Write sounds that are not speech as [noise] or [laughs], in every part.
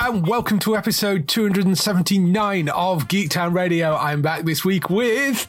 And welcome to episode 279 of Geektown Radio. I'm back this week with.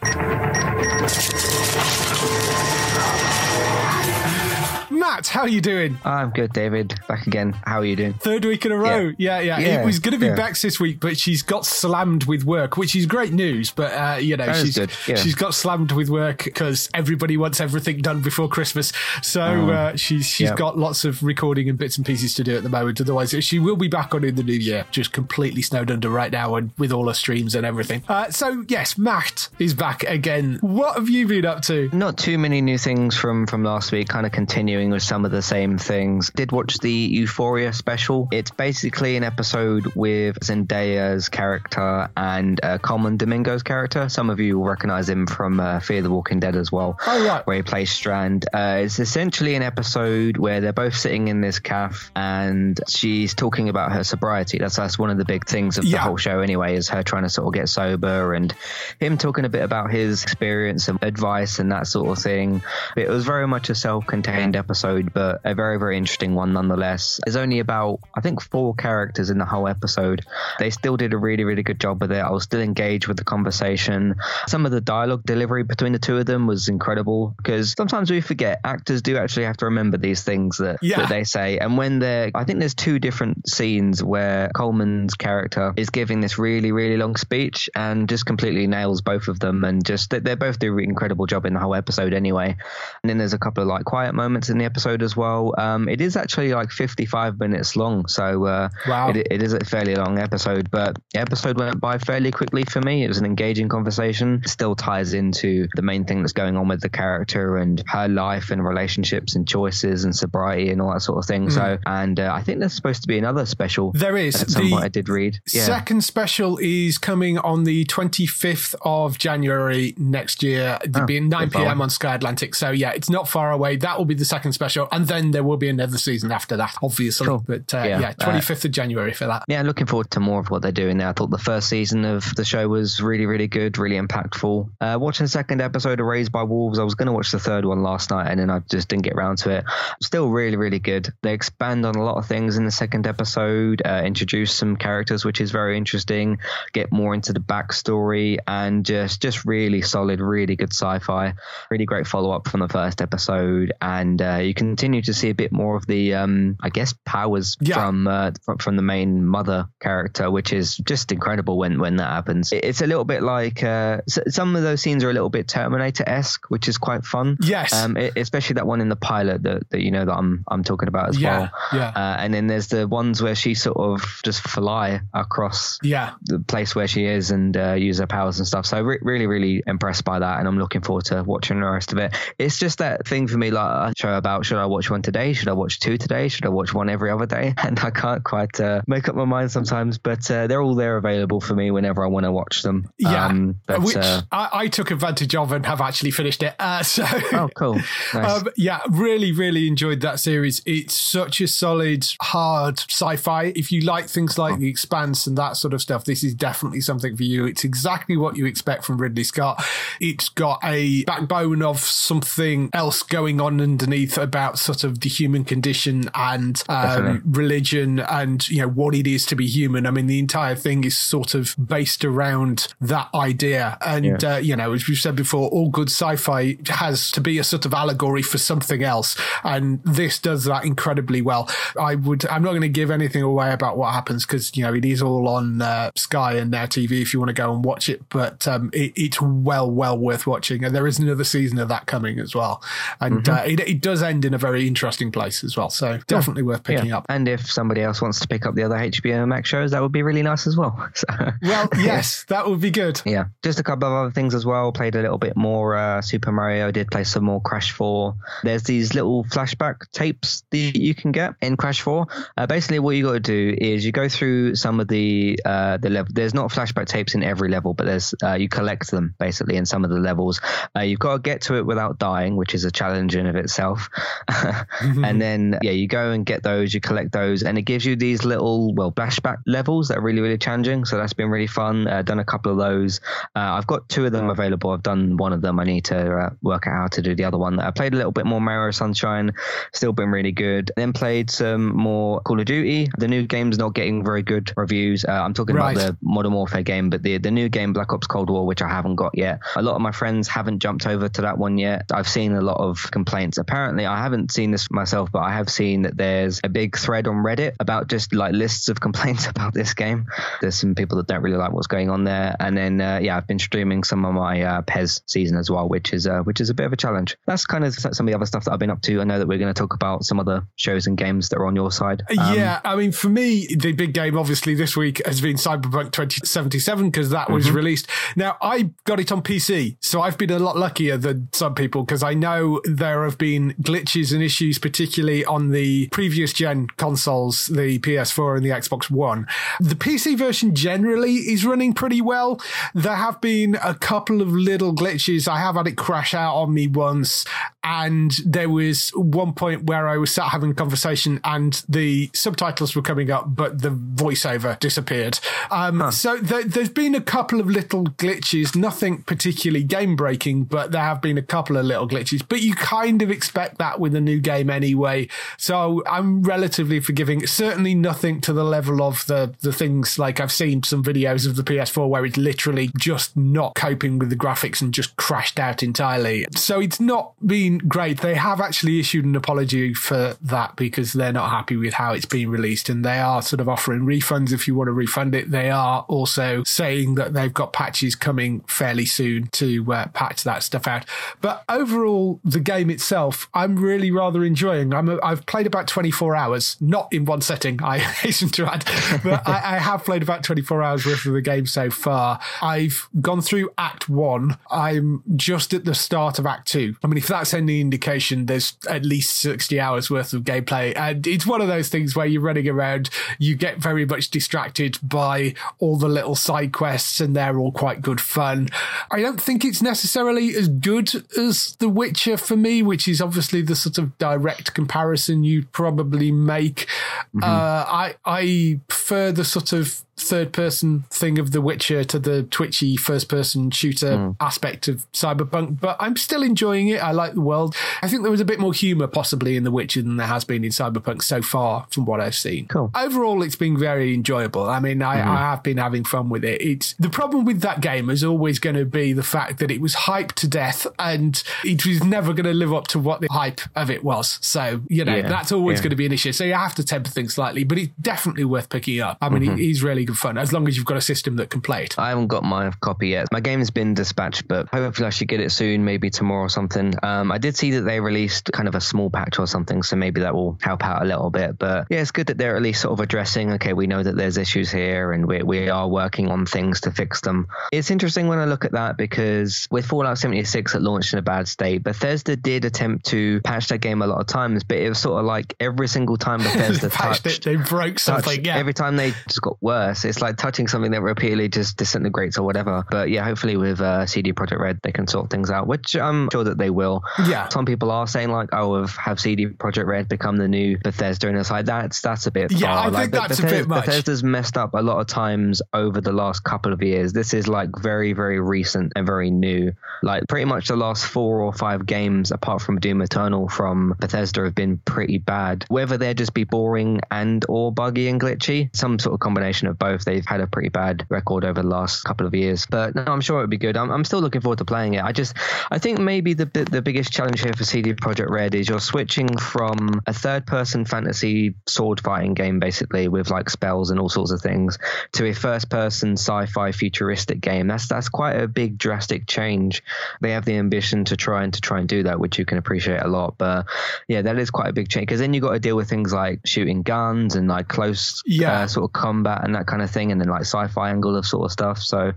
Matt, how are you doing? I'm good, David. Back again. How are you doing? Third week in a row. Yeah, yeah. Yeah, It was going to be yeah. Bex this week, but she's got slammed with work, which is great news. But, uh, you know, That she's, yeah. she's got slammed with work because everybody wants everything done before Christmas. So uh, she's she's Oh. yeah. got lots of recording and bits and pieces to do at the moment. Otherwise, she will be back on in the new year, just completely snowed under right now and with all her streams and everything. Uh, so, yes, Matt is back again. What have you been up to? Not too many new things from from last week. Kind of continuing with some of the same things. Did watch the Euphoria special. It's basically an episode with Zendaya's character and uh, Colman Domingo's character. Some of you will recognize him from uh, Fear the Walking Dead as well. Oh, right. where he plays Strand. Uh, it's essentially an episode where they're both sitting in this cafe and she's talking about her sobriety. That's that's one of the big things of the whole show anyway, is her trying to sort of get sober and him talking a bit about his experience and advice and that sort of thing. It was very much a self-contained episode, but a very very interesting one nonetheless. There's only about I think four characters in the whole episode. They still did a really really good job with it. I was still engaged with the conversation. Some of the dialogue delivery between the two of them was incredible because sometimes we forget actors do actually have to remember these things that, Yeah. that they say. And when they're, I think there's two different scenes where Colman's character is giving this really, really long speech and just completely nails both of them. And just, they, they both do an incredible job in the whole episode anyway. And then there's a couple of like quiet moments in the episode as well. Um, it is actually like 55 minutes long. So, uh, Wow. it, it is a fairly long episode, but the episode went by fairly quickly for me. It was an engaging conversation. It still ties into the main thing that's going on with the character and her life and relationships and choices and sobriety and all that sort of thing. So, and uh, I think there's supposed to be another special. There is. The I did read. Yeah. Second special is coming on the 25th of January next year. It'll Oh, be 9 p.m. on Sky Atlantic. So, yeah, it's not far away. That will be the second special. And then there will be another season after that, obviously. But uh, Yeah. yeah, 25th of January for that. yeah, looking forward to more of what they're doing there. I thought the first season of the show was really, really good, really impactful. Uh, watching the second episode of Raised by Wolves, I was going to watch the third one last night and then I just didn't get around to it. Still really, really good. They expand on a lot of things in the second episode, uh, introduce some characters, which is very interesting, get more into the backstory, and just, just really solid, really good sci fi. Really great follow up from the first episode. And uh, you continue to see a bit more of the, um, I guess, powers Yeah. from, uh, from from the main mother character, which is just incredible when when that happens. It's a little bit like uh, some of those scenes are a little bit Terminator esque, which is quite fun. Yes. um, e- especially that one in the pilot that, that you know that I'm I'm talking about as Yeah, well. yeah. Uh, and then there's the ones where she sort of just fly across Yeah. the place where she is and uh, use her powers and stuff. So re- really, really impressed by that, and I'm looking forward to watching the rest of it. It's just that thing for me, like a show about should I watch one today? Should I watch two today? Should I watch one every other day? [laughs] And I can't quite uh, make up my mind sometimes, but uh, they're all there available for me whenever I want to watch them. Yeah, Um, but, which uh, I, I took advantage of and have actually finished it. Uh, [laughs] so, oh, cool. Nice. Um, yeah, really, really enjoyed that series. It's such a solid, hard sci-fi. If you like things like The Expanse and that sort of stuff, this is definitely something for you. It's exactly what you expect from Ridley Scott. It's got a backbone of something else going on underneath, about sort of the human condition and um, religion and you know what it is to be human. I mean, the entire thing is sort of based around that idea, and yeah. uh, you know, as we've said before, all good sci-fi has to be a sort of allegory for something else, and this does that incredibly well. I would. I'm not going to give anything away about what happens because you know it is all on uh, Sky and Now TV if you want to go and watch it. But um, it, it's well, well worth watching, and there is another season of that coming as well, and mm-hmm. uh, it, it does end in a very interesting place as well. So definitely yeah. worth picking yeah. up. And if somebody else wants to pick up the other HBO Max shows, that would be really nice as well. [laughs] So, well, [laughs] yes, that would be good. Yeah, just a couple of other things as well. Played a little bit more uh, Super Mario. Did play some more Crash 4. There's these little flashback tapes that you can get in Crash 4. Uh, basically, what you got to do is you go through some of the uh, the level. There's not flashback tapes in every level, but there's uh, you collect them basically in some of the levels. Uh, you've got to get to it without dying, which is a challenge in of itself. [laughs] and [laughs] then yeah, you go and get those. You collect those, and it gives you these little well flashback levels that are really really challenging. So that's been really fun. Uh, done a couple of those. I've got two of them available. I've done one of them. I need to work out how to do the other one. I played a little bit more Mario Sunshine. Still been really good. Then played some more Call of Duty. The new game's not getting very good reviews. Uh, I'm talking right. about the Modern Warfare game, but the the new game Black Ops Cold War, which I haven't got yet. A lot of my friends haven't jumped over to that one yet. I've seen a lot of complaints. Apparently, I haven't seen this myself, but I have seen that there's a big thread on Reddit about just like lists of [laughs] complaints about this game. There's some people that don't really like what's going on there, and then uh, yeah, I've been streaming some of my uh, PES season as well, which is uh, which is a bit of a challenge. That's kind of some of the other stuff that I've been up to. I know that we're going to talk about some other shows and games that are on your side. Um, yeah, I mean, for me, the big game obviously this week has been Cyberpunk 2077 because that was mm-hmm. released. Now, I got it on PC, so I've been a lot luckier than some people because I know there have been glitches and issues, particularly on the previous gen consoles, the PS4 and the Xbox One. The PC version generally is running pretty well. There have been a couple of little glitches. I have had it crash out on me once, and there was one point where I was sat having a conversation and the subtitles were coming up, but the voiceover disappeared. Um, huh. So th- there's been a couple of little glitches, nothing particularly game breaking, but there have been a couple of little glitches. But you kind of expect that with a new game anyway. So I'm relatively forgiving. Certainly nothing to the level of the the things like I've seen some videos of the PS4 where it's literally just not coping with the graphics and just crashed out entirely. So it's not been great. They have actually issued an apology for that because they're not happy with how it's been released and they are sort of offering refunds if you want to refund it. They are also saying that they've got patches coming fairly soon to uh, patch that stuff out. But overall, the game itself, I'm really rather enjoying. I'm a, I've played about 24 hours, not in one setting, I [laughs] hasten to add, but I, I have played about 24 hours worth of the game so far. I've gone through Act One. I'm just at the start of Act Two. I mean, if that's any indication, there's at least 60 hours worth of gameplay. And it's one of those things where you're running around, you get very much distracted by all the little side quests, and they're all quite good fun. I don't think it's necessarily as good as The Witcher for me, which is obviously the sort of direct comparison you'd probably make. Mm-hmm. Uh, I I prefer the sort of third person thing of The Witcher to the twitchy first person shooter mm. aspect of Cyberpunk, but I'm still enjoying it. I like the world. I think there was a bit more humor possibly in The Witcher than there has been in Cyberpunk so far from what I've seen. Cool. Overall, it's been very enjoyable. I mean, I, mm-hmm. I have been having fun with it. It's the problem with that game is always going to be the fact that it was hyped to death and it was never going to live up to what the hype of it was. So, you know, yeah. that's always yeah. going to be an issue. So you have to temper things slightly, but it's definitely worth picking up. I mean, mm-hmm. it is really good fun as long as you've got a system that can play it. I haven't got my copy yet. My game's been dispatched, but hopefully I should get it soon, maybe tomorrow or something. Um, I did see that they released kind of a small patch or something, so maybe that will help out a little bit. But yeah, it's good that they're at least sort of addressing, okay, we know that there's issues here and we, we are working on things to fix them. It's interesting when I look at that because with Fallout 76 it launched in a bad state, Bethesda did attempt to patch that game a lot of times, but it was sort of like every single time [laughs] Bethesda touched touched- it, they broke something. touch- yeah. Every time they just got worse. It's like touching something that repeatedly just disintegrates or whatever. But yeah, hopefully with uh, CD Projekt Red, they can sort things out, which I'm sure that they will. Yeah. Some people are saying like, oh, have, have CD Projekt Red become the new Bethesda, and it's like that's that's a bit. Yeah, far. I like, think that's a bit much. Bethesda's messed up a lot of times over the last couple of years. This is like very very recent and very new. Like pretty much the last four or five games, apart from Doom Eternal from Bethesda, have been pretty bad. Whether they're just be boring and or buggy and glitchy, some sort of combination of both. They've had a pretty bad record over the last couple of years, but no, I'm sure it would be good. I'm, I'm still looking forward to playing it. I just, I think maybe the the biggest challenge here for CD Projekt Red is you're switching from a third-person fantasy sword fighting game, basically with like spells and all sorts of things, to a first-person sci-fi futuristic game. That's that's quite a big drastic change. They have the ambition to try and to try and do that, which you can appreciate a lot. But yeah, that is quite a big change because then you have got to deal with things like shooting guns and like close Yeah. uh, sort of combat and that kind of thing, and then like sci-fi angle of sort of stuff. So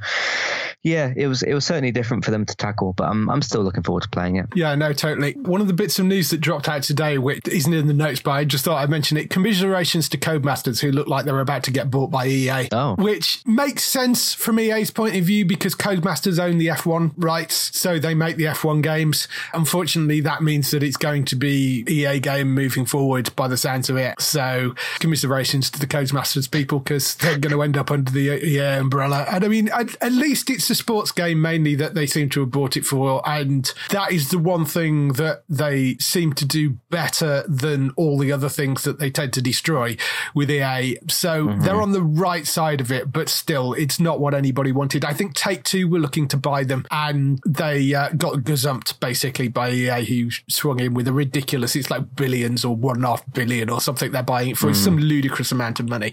yeah, it was it was certainly different for them to tackle, but I'm I'm still looking forward to playing it. Yeah, no, totally. One of the bits of news that dropped out today, which isn't in the notes, but I just thought I'd mention it. Commiserations to Codemasters, who look like they're about to get bought by EA. Oh. Which makes sense from EA's point of view because Codemasters own the F1 rights, so they make the F1 games. Unfortunately, that means that it's going to be EA game moving forward by the sounds of it. So, commiserations to the Codemasters people because they're going to end up under the EA umbrella. And I mean, at, at least it's a sports game mainly that they seem to have bought it for. And that is the one thing that they seem to do better than all the other things that they tend to destroy with EA. So they're on the right side of it, but still, it's not what anybody wanted. I think Take Two were looking to buy them and they uh, got gazumped basically by EA, who swung in with a ridiculous, it's like billions or one and a half billion or something they're buying it for. It's some ludicrous amount of money.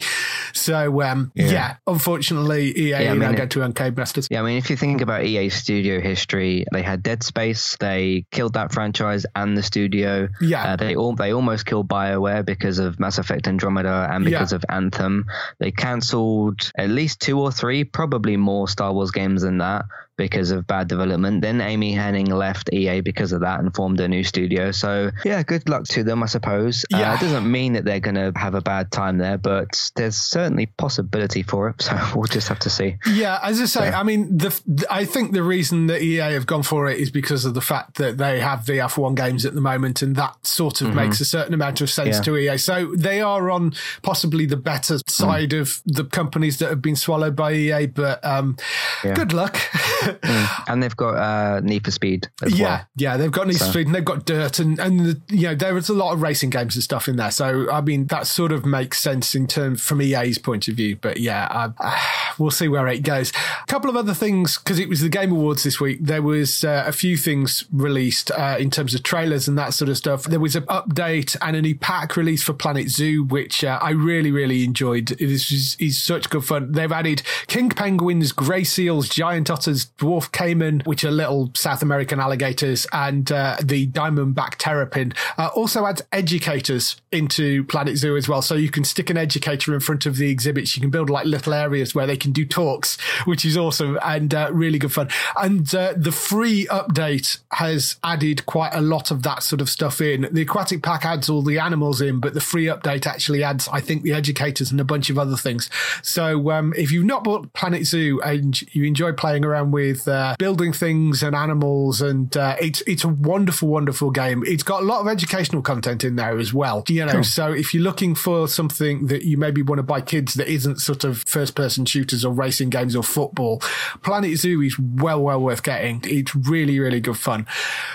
So, um, yeah. unfortunately, EA Yeah, I are now mean, to own Codemasters. Yeah, I mean, if you think about EA studio history, they had Dead Space, they killed that franchise and the studio. Yeah. uh, they all they almost killed Bioware because of Mass Effect Andromeda and because Yeah. of Anthem. They cancelled at least two or three, probably more Star Wars games than that because of bad development. Then Amy Hennig left EA because of that and formed a new studio. So yeah, good luck to them, I suppose. Uh, Yeah. it doesn't mean that they're going to have a bad time there, but there's certainly possibility for it. [laughs] So we'll just have to see. Yeah, as I say, I mean, the, I think the reason that EA have gone for it is because of the fact that they have the F1 games at the moment, and that sort of makes a certain amount of sense Mm-hmm. Yeah. to EA. So they are on possibly the better side Mm. of the companies that have been swallowed by EA. But um, good luck. [laughs] [laughs] And they've got uh, Need for Speed as yeah, well. yeah, they've got Need for Speed and they've got Dirt, and and the, you know there is a lot of racing games and stuff in there. So I mean that sort of makes sense in terms from EA's point of view. But yeah, I, [sighs] we'll see where it goes. A couple of other things because it was the Game Awards this week. There was uh, a few things released uh, in terms of trailers and that sort of stuff. There was an update and a new pack released for Planet Zoo, which uh, I really really enjoyed. It is is, is such good fun. They've added king penguins, grey seals, giant otters, dwarf caiman, which are little South American alligators, and uh, the diamondback terrapin. Uh, also adds educators into Planet Zoo as well, so you can stick an educator in front of the exhibits. You can build like little areas where they can do talks, which is awesome and uh, really good fun. And uh, the free update has added quite a lot of that sort of stuff in. The aquatic pack adds all the animals in, but the free update actually adds, I think, the educators and a bunch of other things. So um, if you've not bought Planet Zoo and you enjoy playing around with uh, building things and animals, and uh, it's it's a wonderful, wonderful game. It's got a lot of educational content in there as well. You know, so if you're looking for something that you maybe want to buy kids that isn't sort of first person shooters or racing games or football, Planet Zoo is well, well worth getting. It's really, really good fun.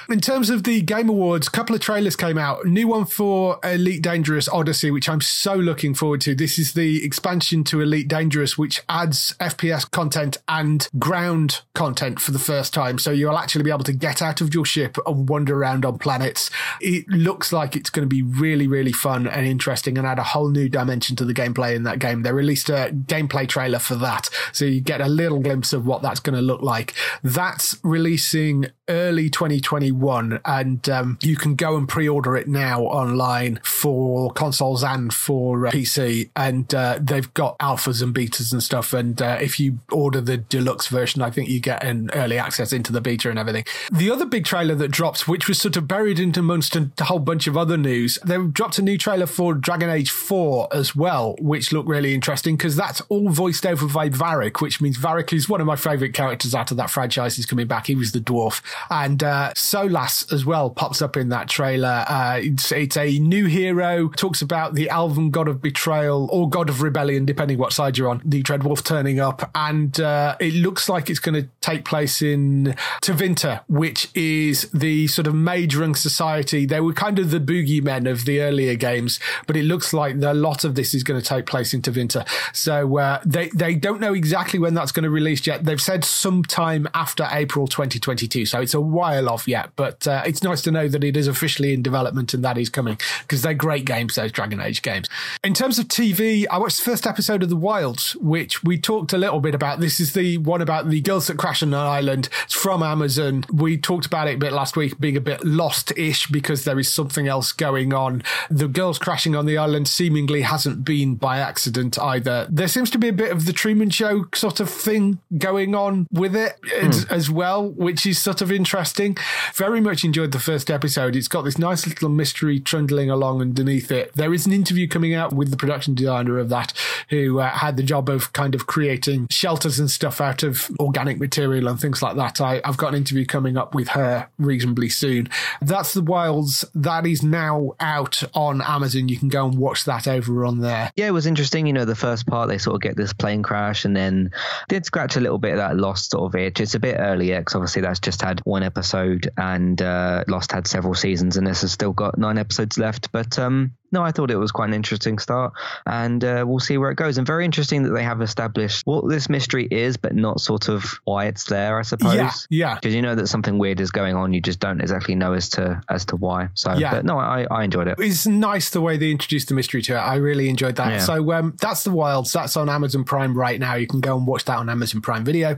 In terms of the Game Awards, a couple of trailers came out. New one for Elite Dangerous Odyssey, which I'm so looking forward to. This is the expansion to Elite Dangerous, which adds FPS content and ground content for the first time. So you'll actually be able to get out of your ship and wander around on planets. It looks like it's going to be really, really fun and interesting and add a whole new dimension to the gameplay in that game. They released a gameplay trailer for that. So you get a little glimpse of what that's going to look like. That's releasing early 2021, and um, you can go and pre-order it now online for consoles and for uh, PC. And uh, they've got alphas and betas and stuff. And uh, if you order the deluxe version, I think you get an early access into the beta and everything. The other big trailer that dropped, which was sort of buried into amongst a whole bunch of other news, they dropped a new trailer for Dragon Age 4 as well, which looked really interesting because that's all voiced over by Varric, which means Varric is one of my favorite characters out of that franchise. He's coming back. He was the dwarf. And uh, Solas as well pops up in that trailer. Uh, it's, it's a new hero, talks about the elven god of betrayal or god of rebellion, depending what side you're on, the Dreadwolf turning up. And uh, it looks like it's going to take place in Tevinter, which is the sort of majoring society. They were kind of the boogeymen of the earlier games, but it looks like a lot of this is going to take place in Tevinter. So uh, they, they don't know exactly when that's going to release yet. They've said sometime after April 2022. So it's a while off yet, but uh, it's nice to know that it is officially in development and that is coming because they're great games, those Dragon Age games. In terms of TV, I watched the first episode of The Wilds, which we talked a little bit about. This is the one about the girls that crash on an island. It's from Amazon. We talked about it a bit last week being a bit lost ish because there is something else going on. The girls crashing on the island seemingly hasn't been by accident either. There seems to be a bit of the Truman Show sort of thing going on with it mm. as well, which is sort of interesting. Very much enjoyed the first episode. It's got this nice little mystery trundling along underneath it. There is an interview coming out with the production designer of that who uh, had the job of kind of creating shelters and stuff out of organic material and things like that. I, I've got an interview coming up with her reasonably soon. That's The Wilds. That is now out on Amazon. You can go and watch that over on there. Yeah, it was interesting. You know, the first part, they sort of get this plane crash and then did scratch a little bit of that Lost sort of itch. It's a bit earlier because obviously that's just had one episode and uh, Lost had several seasons and this has still got nine episodes left. But um, no, I thought it was quite an interesting start, and uh, we'll see where it goes. And very interesting that they have established what this mystery is, but not sort of why it's there. I suppose. Yeah. Yeah. Because you know that something weird is going on, you just don't exactly know as to as to why. So, yeah. but no, I, I enjoyed it. It's nice the way they introduced the mystery to it. I really enjoyed that. Yeah. So um, that's the Wilds. That's on Amazon Prime right now. You can go and watch that on Amazon Prime Video.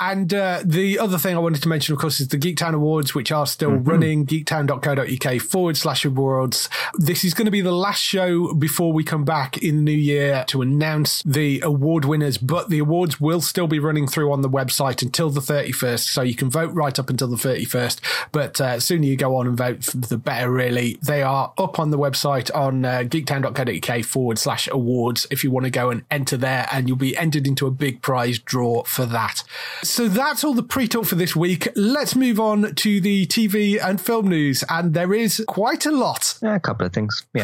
And uh, the other thing I wanted to mention, of course, is the Geektown Awards, which are still mm-hmm. running. Geektown.co.uk forward slash awards. This is going to be the last show before we come back in the new year to announce the award winners, but the awards will still be running through on the website until the 31st. So you can vote right up until the 31st. But uh, sooner you go on and vote, the better, really. They are up on the website on uh, geektown.co.uk forward slash awards if you want to go and enter there, and you'll be entered into a big prize draw for that. So that's all the pre talk for this week. Let's move on to the TV and film news. And there is quite a lot. Yeah, a couple of things. Yeah.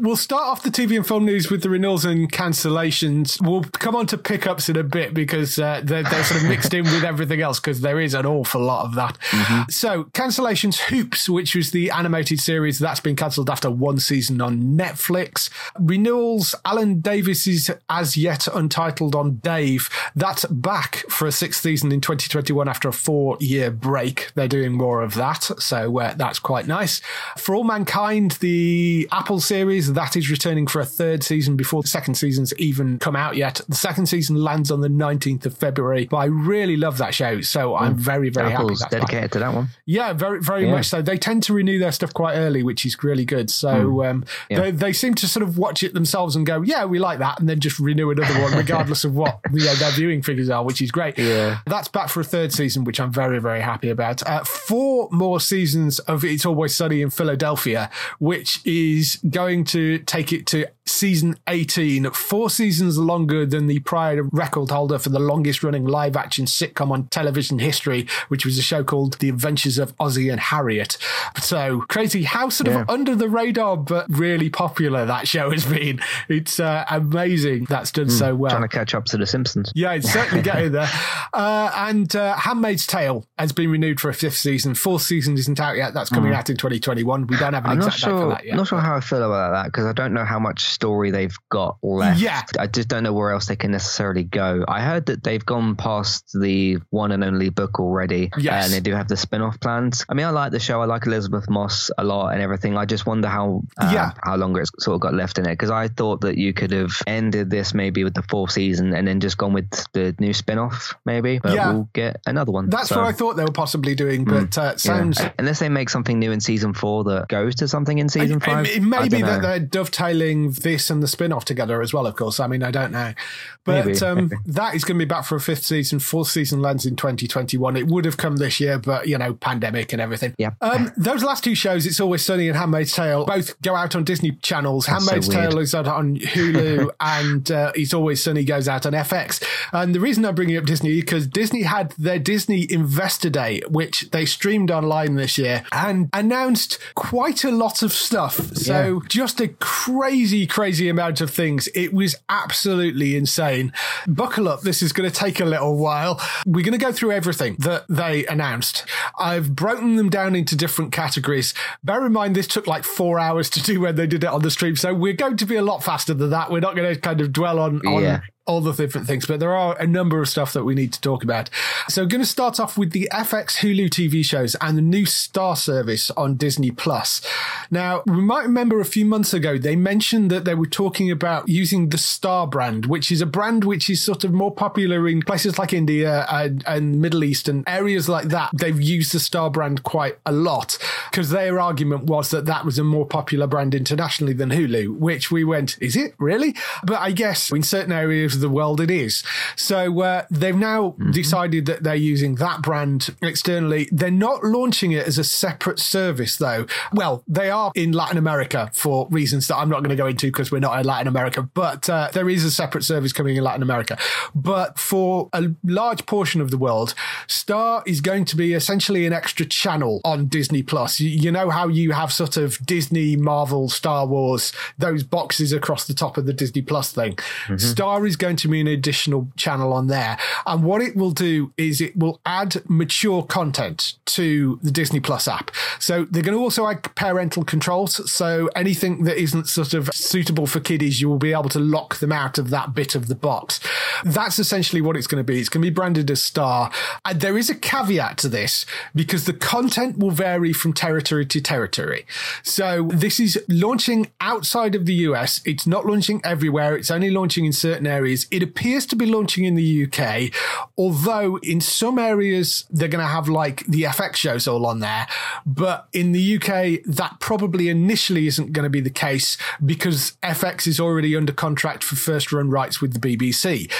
We'll start off the TV and film news with the renewals and cancellations. We'll come on to pickups in a bit because uh, they're, they're, sort of mixed in with everything else because there is an awful lot of that. Mm-hmm. So, cancellations Hoops, which was the animated series that's been cancelled after one season on Netflix. Renewals Alan Davies's As Yet Untitled on Dave. That's back for a sixth season in 2021 after a four year break. They're doing more of that. So, uh, that's quite nice. For All Mankind, the Apple series that is returning for a third season before the second season's even come out yet. The second season lands on the 19th of February, but I really love that show. So I'm mm. very, very Apple's happy. dedicated to that one. Yeah, very, very yeah. much so. They tend to renew their stuff quite early, which is really good. So mm. um, yeah. they, they seem to sort of watch it themselves and go, yeah, we like that. And then just renew another one, [laughs] regardless of what you know, their viewing figures are, which is great. Yeah. That's back for a third season, which I'm very, very happy about. Uh, four more seasons of It's Always Sunny in Philadelphia, which is going to take it to season 18, four seasons longer than the prior record holder for the longest running live action sitcom on television history, which was a show called The Adventures of Ozzie and Harriet. So crazy how sort of under the radar, but really popular that show has been. It's uh, amazing that's done so well. Trying to catch up to The Simpsons. Yeah, it's certainly [laughs] getting there. Uh, and uh, Handmaid's Tale has been renewed for a fifth season. Fourth season isn't out yet. That's coming out in 2021. We don't have an I'm exact date for that yet. not sure how I feel about that because I don't know how much story they've got left. Yeah. I just don't know where else they can necessarily go. I heard that they've gone past the one and only book already, Yes. and they do have the spin-off plans. I mean, I like the show. I like Elisabeth Moss a lot and everything. I just wonder how uh, Yeah. how longer it's sort of got left in it because I thought that you could have ended this maybe with the fourth season and then just gone with the new spin-off maybe, but Yeah. we'll get another one. That's So- what I thought they were possibly doing, but uh, it yeah. sounds. Unless they make something new in season four that goes to something in season It, five. it may I be that they're dovetailing this and the spin off together as well, of course. I mean, I don't know. But um, that is going to be back for a fifth season. Fourth season lands in 2021. It would have come this year, but, you know, pandemic and everything. Yeah. Um, those last two shows, It's Always Sunny and Handmaid's Tale, both go out on Disney channels. That's Handmaid's weird. Tale is out on Hulu [laughs] and uh, It's Always Sunny goes out on FX. And the reason I'm bringing up Disney because Disney had their Disney Investor Day, which they streamed online this year and announced quite a lot of stuff. So just a crazy, crazy amount of things. It was absolutely insane. Buckle up. This is going to take a little while. We're going to go through everything that they announced. I've broken them down into different categories. Bear in mind, this took like four hours to do when they did it on the stream. So we're going to be a lot faster than that. We're not going to kind of dwell on, on Yeah. All the different things, but there are a number of stuff that we need to talk about. So I'm going to start off with the FX Hulu TV shows and the new Star service on Disney Plus. Now, we might remember a few months ago, they mentioned that they were talking about using the Star brand, which is a brand which is sort of more popular in places like India and, and Middle East and areas like that. They've used the Star brand quite a lot because their argument was that that was a more popular brand internationally than Hulu, which we went, is it really? But I guess in certain areas of the world it is. So uh, they've now decided that they're using that brand externally. They're not launching it as a separate service though. Well, they are in Latin America for reasons that I'm not going to go into because we're not in Latin America, but uh, there is a separate service coming in Latin America. But for a large portion of the world, Star is going to be essentially an extra channel on Disney Plus. You, you know how you have sort of Disney, Marvel, Star Wars, those boxes across the top of the Disney Plus thing. Star is going to be an additional channel on there. And what it will do is it will add mature content to the Disney Plus app. So they're going to also add parental controls. So anything that isn't sort of suitable for kiddies, you will be able to lock them out of that bit of the box. That's essentially what it's going to be. It's going to be branded as Star. And there is a caveat to this because the content will vary from territory to territory. So this is launching outside of the US. It's not launching everywhere. It's only launching in certain areas. It appears to be launching in the UK, although in some areas they're going to have like the FX shows all on there. But in the UK, that probably initially isn't going to be the case because FX is already under contract for first run rights with the BBC.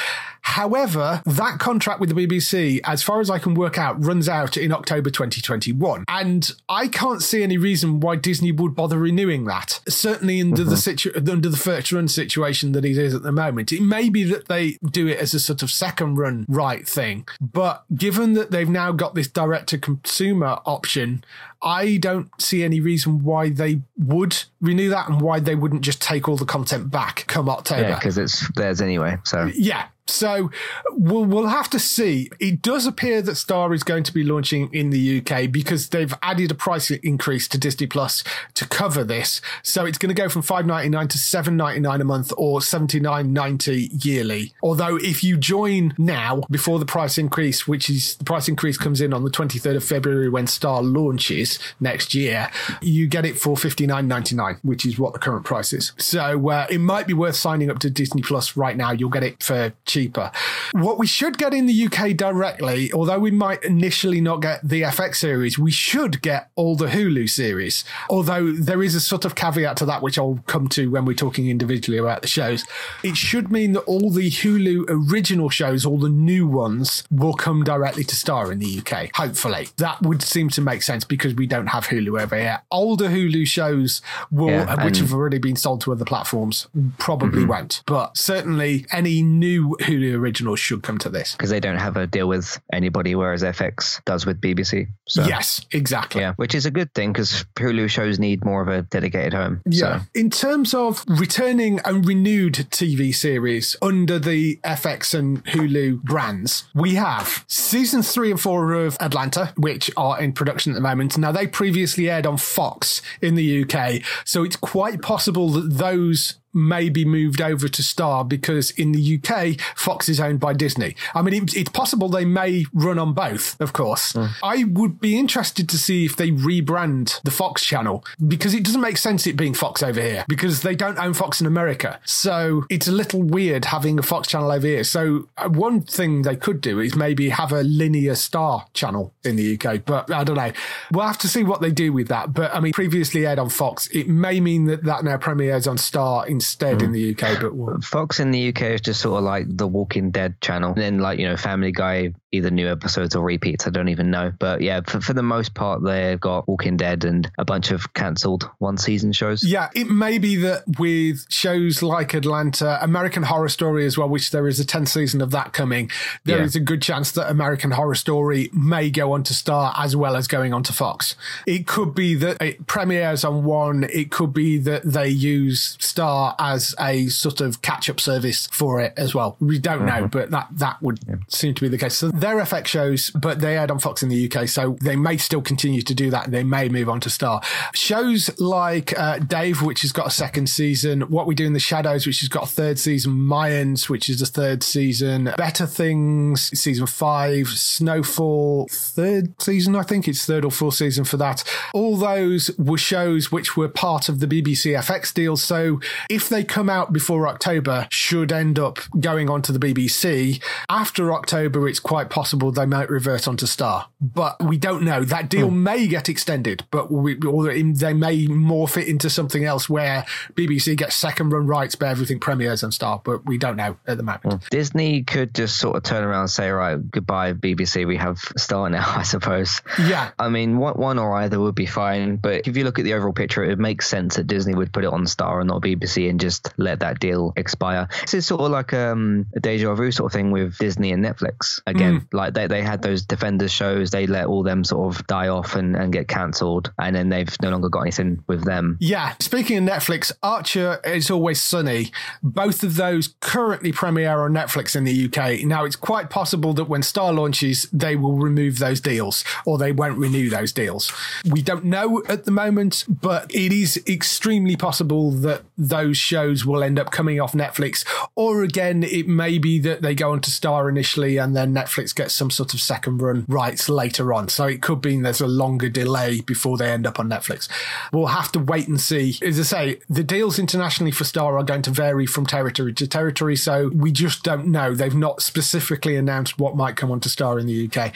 However, that contract with the BBC, as far as I can work out, runs out in October 2021. And I can't see any reason why Disney would bother renewing that. Certainly under the mm-hmm. situ- under the first run situation that it is at the moment. It may be that they do it as a sort of second run right thing. But given that they've now got this direct to consumer option, I don't see any reason why they would renew that and why they wouldn't just take all the content back come October. Yeah, because it's theirs anyway. So Yeah. So we'll we'll have to see. It does appear that Star is going to be launching in the UK because they've added a price increase to Disney Plus to cover this. So it's going to go from five ninety nine to seven ninety nine a month or seventy nine ninety yearly. Although if you join now before the price increase, which is the price increase comes in on the twenty third of February when Star launches next year, you get it for fifty nine ninety nine, which is what the current price is. So uh, it might be worth signing up to Disney Plus right now. You'll get it for cheaper. What we should get in the UK directly, although we might initially not get the FX series, we should get all the Hulu series. Although there is a sort of caveat to that, which I'll come to when we're talking individually about the shows. It should mean that all the Hulu original shows, all the new ones, will come directly to Star in the UK. Hopefully, that would seem to make sense because we don't have Hulu over here. Older Hulu shows will, Yeah, which have already been sold to other platforms, probably mm-hmm. won't. But certainly, any new Hulu originals should come to this. because they don't have a deal with anybody, whereas FX does with BBC. So Yes, exactly. yeah, which is a good thing because Hulu shows need more of a dedicated home. Yeah. So, In terms of returning and renewed TV series under the FX and Hulu brands, we have seasons three and four of Atlanta, which are in production at the moment. Now, they previously aired on Fox in the UK, so it's quite possible that those may be moved over to Star because in the UK, Fox is owned by Disney. I mean, it, it's possible they may run on both, of course. I would be interested to see if they rebrand the Fox channel because it doesn't make sense it being Fox over here because they don't own Fox in America. So it's a little weird having a Fox channel over here. So uh, one thing they could do is maybe have a linear Star channel in the UK, but I don't know. We'll have to see what they do with that. But I mean, previously aired on Fox, it may mean that that now premieres on Star instead in mm. the UK, but we'll, Fox in the UK is just sort of like the Walking Dead channel. And then, like, you know, Family Guy, either new episodes or repeats. I don't even know. But yeah, for, for the most part, they've got Walking Dead and a bunch of cancelled one season shows. Yeah, it may be that with shows like Atlanta, American Horror Story as well, which there is a 10th season of that coming, there is Yeah. a good chance that American Horror Story may go on to Star as well as going on to Fox. It could be that it premieres on one, it could be that they use Star as a sort of catch up service for it as well. We don't know, mm-hmm. but that, that would seem to be the case. So they're FX shows, but they aired on Fox in the UK, so they may still continue to do that. They may move on to Star. Shows like uh, Dave, which has got a second season, What We Do in the Shadows, which has got a third season, Mayans, which is a third season, Better Things, season five, Snowfall, third season, I think it's third or fourth season for that. All those were shows which were part of the BBC FX deal. So if they come out before October, should end up going on to the BBC. After October, it's quite possible they might revert onto Star, but we don't know. That deal may get extended, but we, or they may morph it into something else where BBC gets second run rights, but everything premieres on Star, but we don't know at the moment. Disney could just sort of turn around and say, right, goodbye, BBC, we have Star now, [laughs] I suppose. Yeah. I mean, one, one or either would be fine, but if you look at the overall picture, it makes sense that Disney would put it on Star and not BBC and just let that deal expire. This is sort of like um, a deja vu sort of thing with Disney and Netflix. Again, Hmm. like they, they had those Defenders shows, they let all them sort of die off and, and get cancelled, and then they've no longer got anything with them. Yeah, speaking of Netflix, Archer is always sunny. Both of those currently premiere on Netflix in the UK. Now, it's quite possible that when Star launches, they will remove those deals or they won't renew those deals. We don't know at the moment, but it is extremely possible that those shows will end up coming off Netflix. Or again, it may be that they go onto Star initially and then Netflix gets some sort of second run rights later on. So it could be there's a longer delay before they end up on Netflix. We'll have to wait and see. As I say, the deals internationally for Star are going to vary from territory to territory. So we just don't know. They've not specifically announced what might come onto Star in the UK.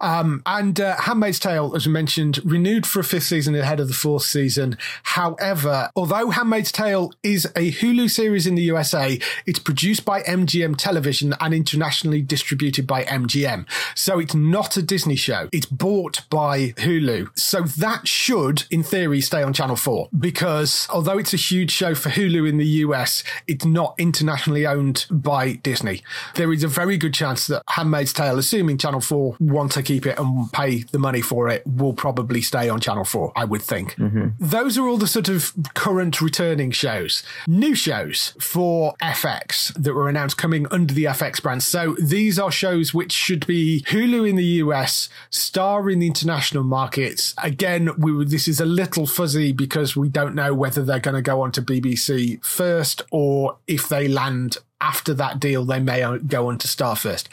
Um, and uh, Handmaid's Tale, as we mentioned, renewed for a fifth season ahead of the fourth season. However, although Handmaid's Tale is a Hulu series in the USA, it's produced by MGM Television and internationally distributed by MGM. So it's not a Disney show. It's bought by Hulu. So that should, in theory, stay on Channel 4 because although it's a huge show for Hulu in the US, it's not internationally owned by Disney. There is a very good chance that Handmaid's Tale, assuming Channel 4 want to keep it and pay the money for it, will probably stay on Channel 4, I would think. Mm-hmm. Those are all the sort of current returning shows. New shows for FX that were announced coming under the FX brand. So these are shows which should be Hulu in the US, Star in the international markets. Again, we, this is a little fuzzy because we don't know whether they're going to go on to BBC first or if they land after that deal, they may go on to star first.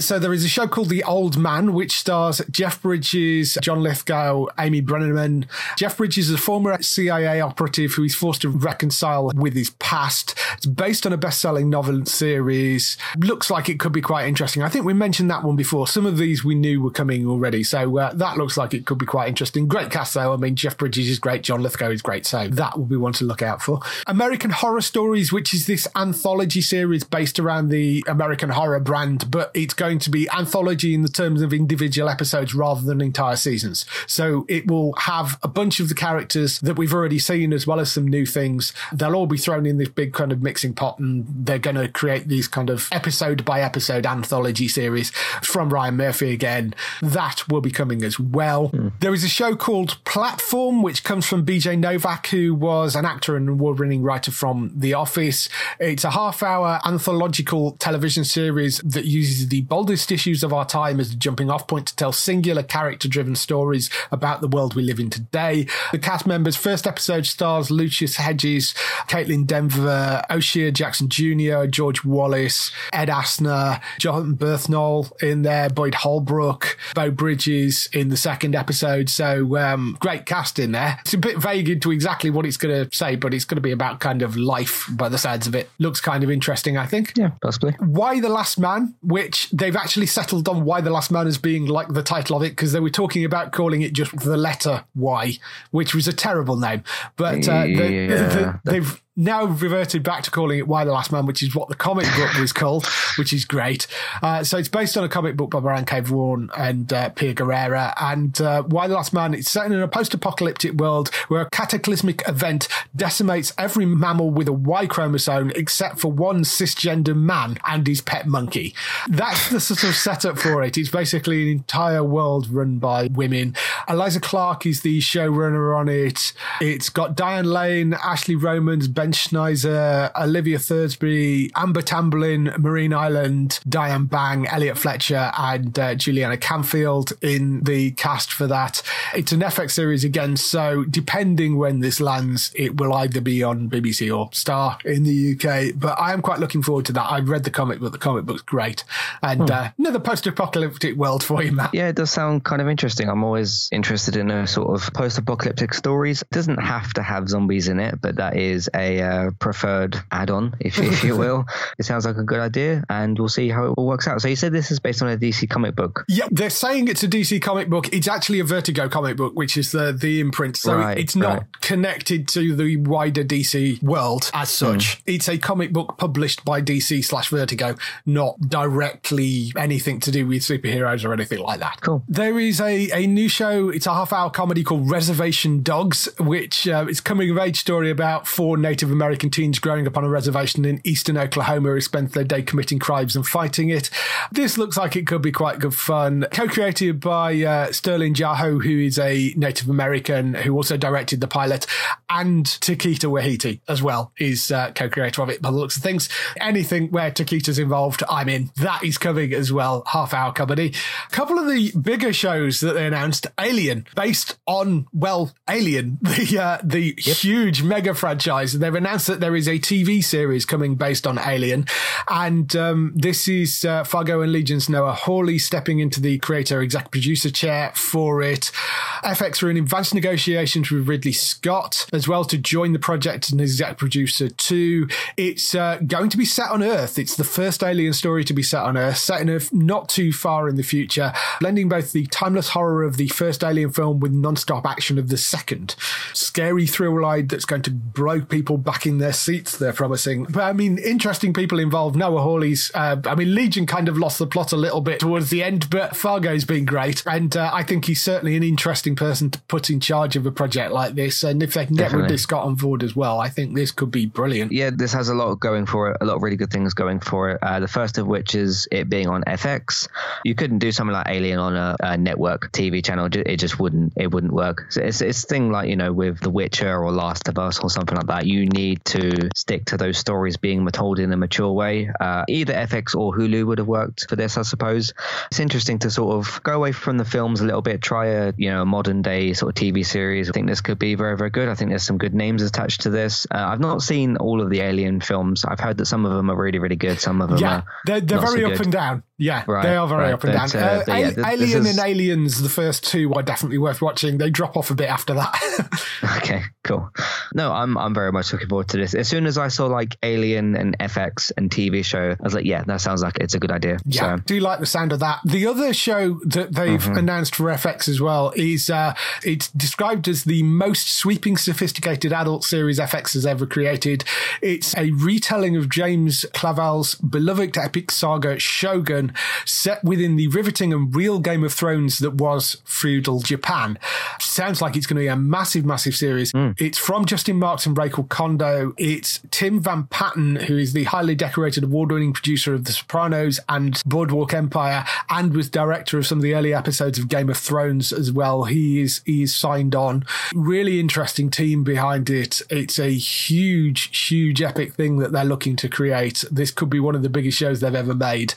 So there is a show called The Old Man, which stars Jeff Bridges, John Lithgow, Amy Brenneman. Jeff Bridges is a former CIA operative who is forced to reconcile with his past. It's based on a best-selling novel series. Looks like it could be quite interesting. I think we mentioned that one before. Some of these we knew were coming already, so uh, that looks like it could be quite interesting. Great cast though. I mean, Jeff Bridges is great. John Lithgow is great. So that will be one to look out for. American Horror Stories, which is this anthology series based around the American Horror brand, but it's going to be anthology in the terms of individual episodes rather than entire seasons. So it will have a bunch of the characters that we've already seen as well as some new things. They'll all be thrown in this big kind of mixing pot and they're going to create these kind of episode by episode anthology series from Ryan Murphy again. That will be coming as well. Mm. There is a show called Platform, which comes from BJ Novak, who was an actor and award winning writer from The Office. It's a half hour anthological television series that uses the boldest issues of our time as a jumping off point to tell singular character driven stories about the world we live in today. The cast members' first episode stars Lucas Hedges, Kaitlyn Dever, O'Shea Jackson Jr., George Wallace, Ed Asner, Jon Bernthal in there, Boyd Holbrook, Beau Bridges in the second episode. So um, great cast in there. It's a bit vague into exactly what it's going to say, but it's going to be about kind of life by the sides of it. Looks kind of interesting, I think. Yeah, possibly. Y the Last Man, which they've actually settled on Y the Last Man as being like the title of it because they were talking about calling it just the letter Y, which was a terrible name. But uh, yeah, the, the, they've now reverted back to calling it Y the Last Man, which is what the comic book was called, [laughs] which is great. Uh, so it's based on a comic book by Brian K. Vaughan and uh, Pia Guerrera. And uh, Y the Last Man, it's set in a post apocalyptic world where a cataclysmic event decimates every mammal with a Y chromosome except for one cisgender man and his pet monkey. That's the sort of setup for it. It's basically an entire world run by women. Eliza Clark is the showrunner on it. It's got Diane Lane, Ashley Romans, Schneider, Olivia Thirlby, Amber Tamblyn, Marin Ireland, Diana Bang, Elliot Fletcher, and uh, Juliana Canfield in the cast for that. It's an FX series again, so depending when this lands, it will either be on BBC or Star in the UK. But I am quite looking forward to that. I've read the comic book; the comic book's great, and hmm. uh, another post-apocalyptic world for you, Matt. Yeah, it does sound kind of interesting. I'm always interested in a sort of post-apocalyptic stories. It doesn't have to have zombies in it, but that is a uh, preferred add-on, if, if you [laughs] will. it sounds like a good idea, and we'll see how it all works out. So you said this is based on a DC comic book. Yeah, they're saying it's a DC comic book. It's actually a Vertigo comic book, which is the the imprint. So right, it's not right. connected to the wider DC world as such. Mm. It's a comic book published by DC slash Vertigo, not directly anything to do with superheroes or anything like that. Cool. There is a, a new show. It's a half hour comedy called Reservation Dogs, which uh, is coming of age story about four Native Native American teens growing up on a reservation in eastern Oklahoma who spent their day committing crimes and fighting it. This looks like it could be quite good fun. Co-created by uh, Sterling Harjo, who is a Native American who also directed the pilot, and Taika Waititi as well is uh, co-creator of it by the looks of things. Anything where Taika's involved, I'm in. That is coming as well. Half hour comedy. A couple of the bigger shows that they announced, Alien, based on well, Alien, [laughs] the uh, the yep. huge mega franchise. They've they've announced that there is a TV series coming based on Alien, and um, this is uh, Fargo and Legion's Noah Hawley stepping into the creator exec producer chair for it. FX are in advanced negotiations with Ridley Scott as well to join the project as an exec producer too. It's uh, going to be set on Earth. It's the first Alien story to be set on Earth, set in a not too far in the future, blending both the timeless horror of the first Alien film with non-stop action of the second. Scary thrill ride that's going to blow people back in their seats, they're promising. But I mean, interesting people involved. Noah Hawley's, uh, I mean, Legion kind of lost the plot a little bit towards the end, but Fargo's been great. And uh, I think he's certainly an interesting person to put in charge of a project like this. And if they can get Ridley Scott on board as well, I think this could be brilliant. Yeah, this has a lot going for it, a lot of really good things going for it. Uh, the first of which is it being on FX. You couldn't do something like Alien on a, a network TV channel. It it just wouldn't it wouldn't work. So it's it's thing like you know with The Witcher or Last of Us or something like that. You need to stick to those stories being told in a mature way. Uh, either FX or Hulu would have worked for this, I suppose. It's interesting to sort of go away from the films a little bit, try a you know modern day sort of TV series. I think this could be very very good. I think there's some good names attached to this. Uh, I've not seen all of the Alien films. I've heard that some of them are really really good. Some of them yeah, are they're, they're not so very up and down. Yeah, Right, they are very right, up and down. uh, Uh, but yeah, th- Alien is- and Aliens, the first two are definitely worth watching. They drop off a bit after that. [laughs] Okay, cool. No, I'm I'm very much looking forward to this. As soon as I saw like Alien and FX and TV show, I was like, yeah, that sounds like it's a good idea. Yeah, So do like the sound of that. The other show that they've Mm-hmm. announced for FX as well is uh, it's described as the most sweeping, sophisticated adult series FX has ever created. It's a retelling of James Clavell's beloved epic saga Shogun, set within the riveting and real Game of Thrones that was feudal Japan. Sounds like it's going to be a massive, massive series. Hmm. It's from Justin Marks and Rachel Kondo. It's Tim Van Patten, who is the highly decorated award-winning producer of The Sopranos and Boardwalk Empire, and was director of some of the early episodes of Game of Thrones as well. He is he is signed on. Really interesting team behind it. It's a huge, huge epic thing that they're looking to create. This could be one of the biggest shows they've ever made.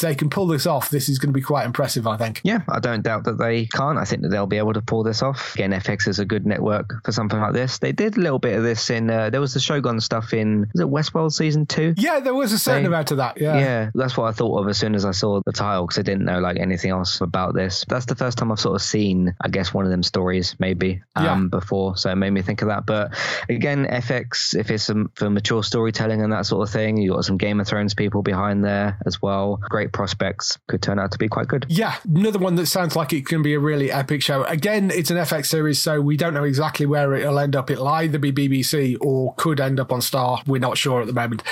If they can pull this off, this is going to be quite impressive, I think. yeah, I don't doubt that they can't. I think that they'll be able to pull this off. Again, FX is a good network for something like this. They did a little bit of this in. Uh, there was the Shogun stuff in. Was it Westworld season two? Yeah, there was a certain They- amount of that. Yeah. Yeah, that's what I thought of as soon as I saw the title because I didn't know like anything else about this. That's the first time I've sort of seen, I guess, one of them stories maybe um, Yeah. before, so it made me think of that. But again, FX, if it's some for mature storytelling and that sort of thing, you got some Game of Thrones people behind there as well. Great prospects could turn out to be quite good. Yeah, another one that sounds like it can be a really epic show. Again, it's an FX series, so we don't know exactly where it'll end up. It'll either be BBC or could end up on Star. We're not sure at the moment.